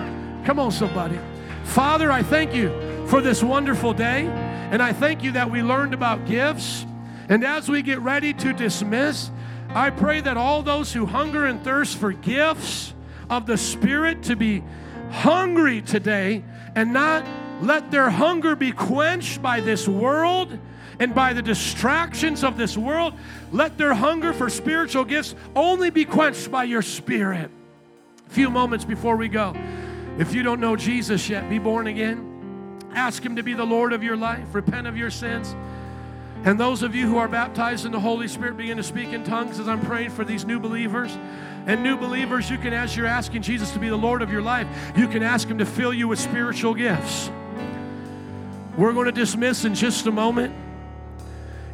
[SPEAKER 1] Come on, somebody. Father, I thank you for this wonderful day. And I thank you that we learned about gifts. And as we get ready to dismiss, I pray that all those who hunger and thirst for gifts, of the Spirit to be hungry today and not let their hunger be quenched by this world and by the distractions of this world. Let their hunger for spiritual gifts only be quenched by your Spirit. A few moments before we go, if you don't know Jesus yet, be born again. Ask Him to be the Lord of your life. Repent of your sins. And those of you who are baptized in the Holy Spirit begin to speak in tongues as I'm praying for these new believers. And new believers, you can, as you're asking Jesus to be the Lord of your life, you can ask Him to fill you with spiritual gifts. We're going to dismiss in just a moment.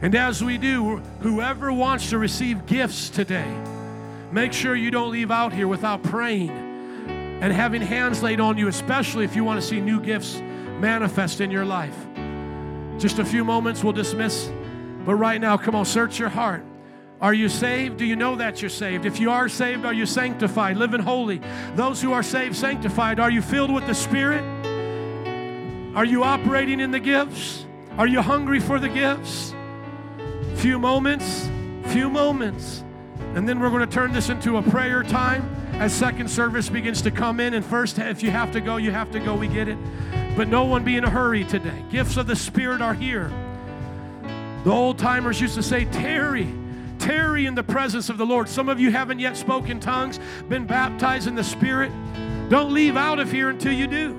[SPEAKER 1] And as we do, whoever wants to receive gifts today, make sure you don't leave out here without praying and having hands laid on you, especially if you want to see new gifts manifest in your life. Just a few moments, we'll dismiss. But right now, come on, search your heart. Are you saved? Do you know that you're saved? If you are saved, are you sanctified, living holy? Those who are saved, sanctified, are you filled with the Spirit? Are you operating in the gifts? Are you hungry for the gifts? Few moments, few moments. And then we're going to turn this into a prayer time as second service begins to come in. And first, if you have to go, you have to go. We get it. But no one be in a hurry today. Gifts of the Spirit are here. The old timers used to say, Tarry, tarry in the presence of the Lord. Some of you haven't yet spoken tongues, been baptized in the Spirit. Don't leave out of here until you do.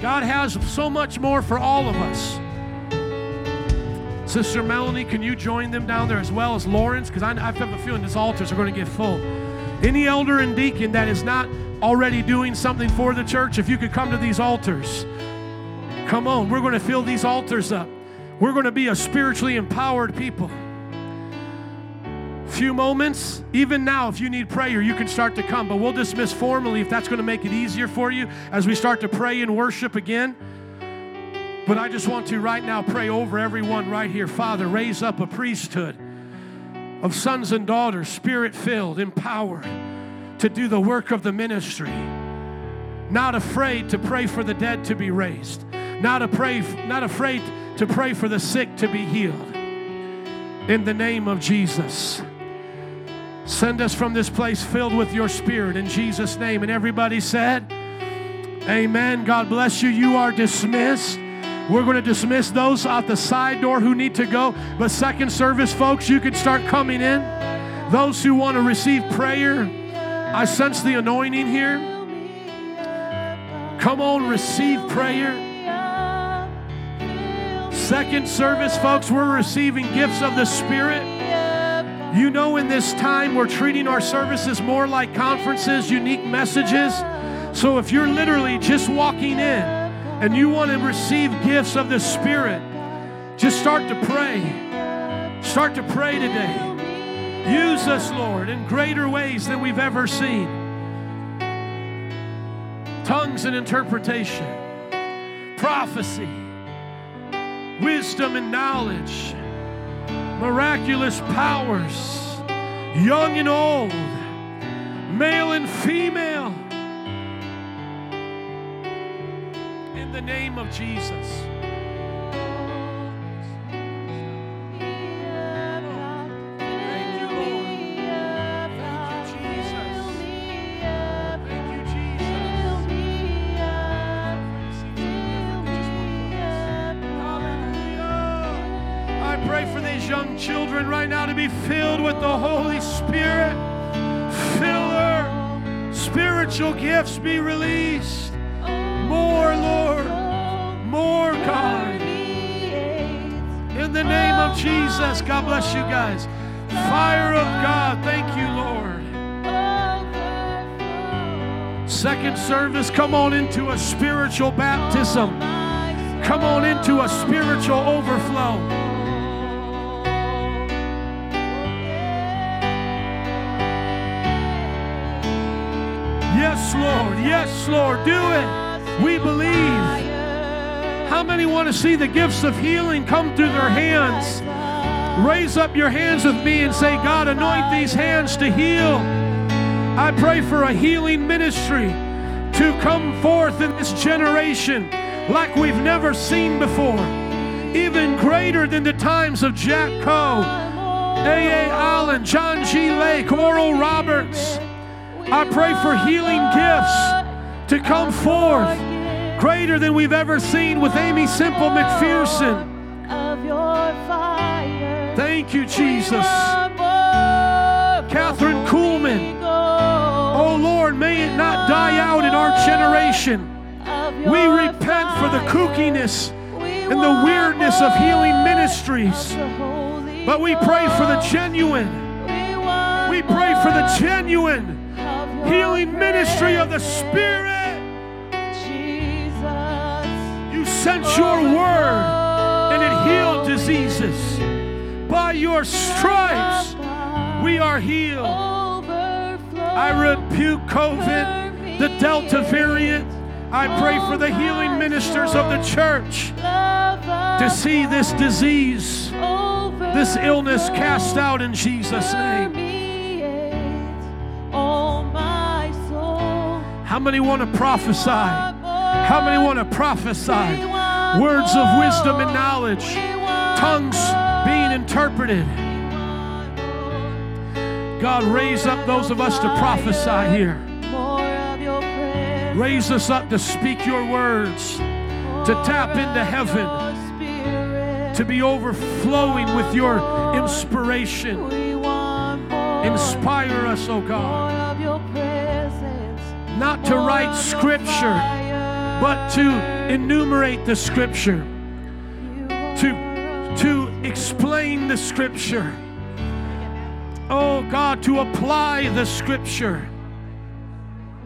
[SPEAKER 1] God has so much more for all of us. Sister Melanie, can you join them down there as well as Lawrence? Because I, I have a feeling these altars are going to get full. Any elder and deacon that is not already doing something for the church, if you could come to these altars, come on. We're going to fill these altars up. We're going to be a spiritually empowered people. Few moments, even now, if you need prayer, you can start to come. But we'll dismiss formally if that's going to make it easier for you as we start to pray and worship again. But I just want to right now pray over everyone right here. Father, raise up a priesthood of sons and daughters, spirit filled, empowered to do the work of the ministry. Not afraid to pray for the dead to be raised. Not, pray, not afraid to pray for the sick to be healed. In the name of Jesus. Send us from this place filled with your spirit in Jesus' name. And everybody said, Amen. God bless you. You are dismissed. We're going to dismiss those out the side door who need to go. But second service, folks, you can start coming in. Those who want to receive prayer, I sense the anointing here. Come on, receive prayer. Second service, folks, we're receiving gifts of the Spirit. You know, in this time, we're treating our services more like conferences, unique messages. So if you're literally just walking in, and you want to receive gifts of the Spirit, just start to pray. Start to pray today. Use us, Lord, in greater ways than we've ever seen. Tongues and interpretation, prophecy, wisdom and knowledge, miraculous powers, young and old, male and female the name of Jesus.
[SPEAKER 2] Thank you, thank you,
[SPEAKER 1] Jesus. Thank you, Jesus.
[SPEAKER 2] Hallelujah.
[SPEAKER 1] I pray for these young children right now to be filled with the Holy Spirit. Fill her. Spiritual gifts be released. More, Lord. More, God. In the name of Jesus, God bless you guys. Fire of God, thank you, Lord. Second service, come on into a spiritual baptism. Come on into a spiritual overflow. Yes, Lord. Yes, Lord. Do it. We believe. How many want to see the gifts of healing come through their hands? Raise up your hands with me and say, God, anoint these hands to heal. I pray for a healing ministry to come forth in this generation like we've never seen before, even greater than the times of Jack Coe, A.A. Allen, John G. Lake, Oral Roberts. I pray for healing gifts to come forth greater than we've ever seen with Aimee Semple McPherson. Thank you, Jesus. Kathryn Kuhlman. Oh Lord, may it not die out in our generation. We repent for the kookiness and the weirdness of healing ministries. But we pray for the genuine. We pray for the genuine healing ministry of the Spirit. Sent your word and it healed diseases. By your stripes, we are healed. I rebuke COVID, the Delta variant. I pray for the healing ministers of the church to see this disease, this illness cast out in Jesus' name. How many want to prophesy? How many want to prophesy? Words of wisdom and knowledge, tongues being interpreted. God, raise up those of us to prophesy here. Raise us up to speak your words, to tap into heaven, to be overflowing with your inspiration. Inspire us, oh God. Not to write scripture, but to enumerate the scripture, to, to explain the scripture. Oh God, to apply the scripture.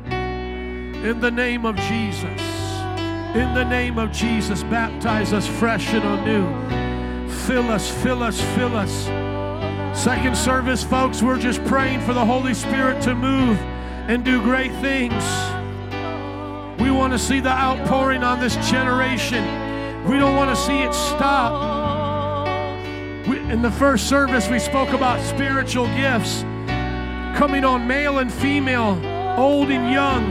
[SPEAKER 1] In the name of Jesus. In the name of Jesus, baptize us fresh and anew. Fill us, fill us, fill us. Second service, folks, we're just praying for the Holy Spirit to move and do great things. We want to see the outpouring on this generation. We don't want to see it stop. We, in the first service, we spoke about spiritual gifts coming on male and female, old and young.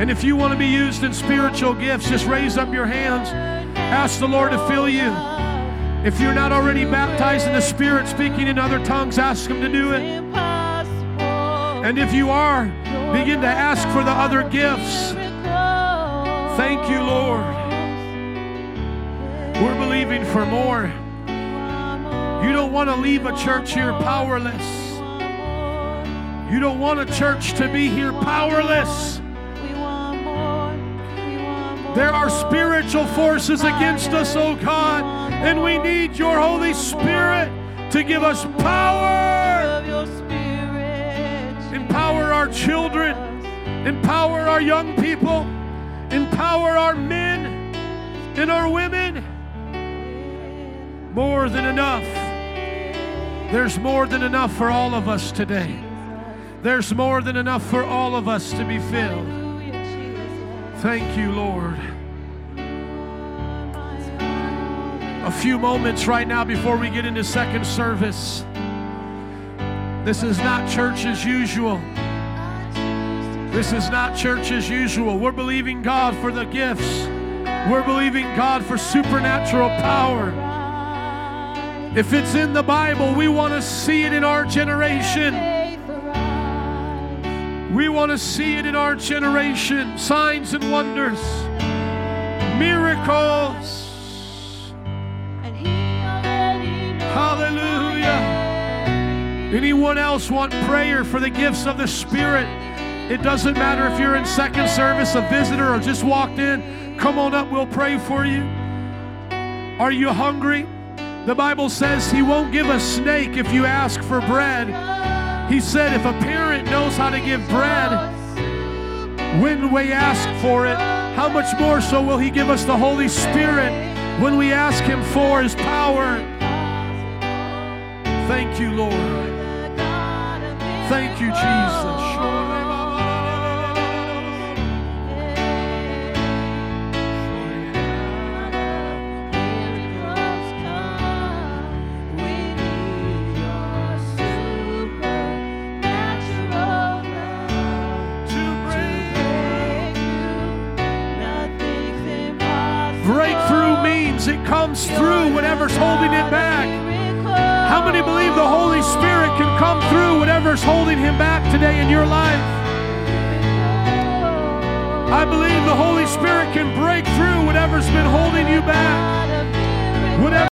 [SPEAKER 1] And if you want to be used in spiritual gifts, just raise up your hands. Ask the Lord to fill you. If you're not already baptized in the Spirit, speaking in other tongues, ask Him to do it. And if you are, begin to ask for the other gifts. Thank you, Lord. We're believing for more. You don't want to leave a church here powerless. You don't want a church to be here powerless. There are spiritual forces against us, oh God, and we need your Holy Spirit to give us power. Empower our children, empower our young people, empower our men and our women. More than enough. There's more than enough for all of us today. There's more than enough for all of us to be filled. Thank you, Lord. A few moments right now before we get into second service. This is not church as usual. This is not church as usual. We're believing God for the gifts. We're believing God for supernatural power. If it's in the Bible, we want to see it in our generation. We want to see it in our generation. Signs and wonders, miracles. Hallelujah. Anyone else want prayer for the gifts of the Spirit? It doesn't matter if you're in second service, a visitor, or just walked in. Come on up, we'll pray for you. Are you hungry? The Bible says He won't give a snake if you ask for bread. He said, if a parent knows how to give bread when we ask for it, how much more so will He give us the Holy Spirit when we ask Him for His power? Thank you, Lord. Thank you, Jesus. comes through whatever's holding him back. How many believe the Holy Spirit can come through whatever's holding him back today in your life? I believe the Holy Spirit can break through whatever's been holding you back. Whatever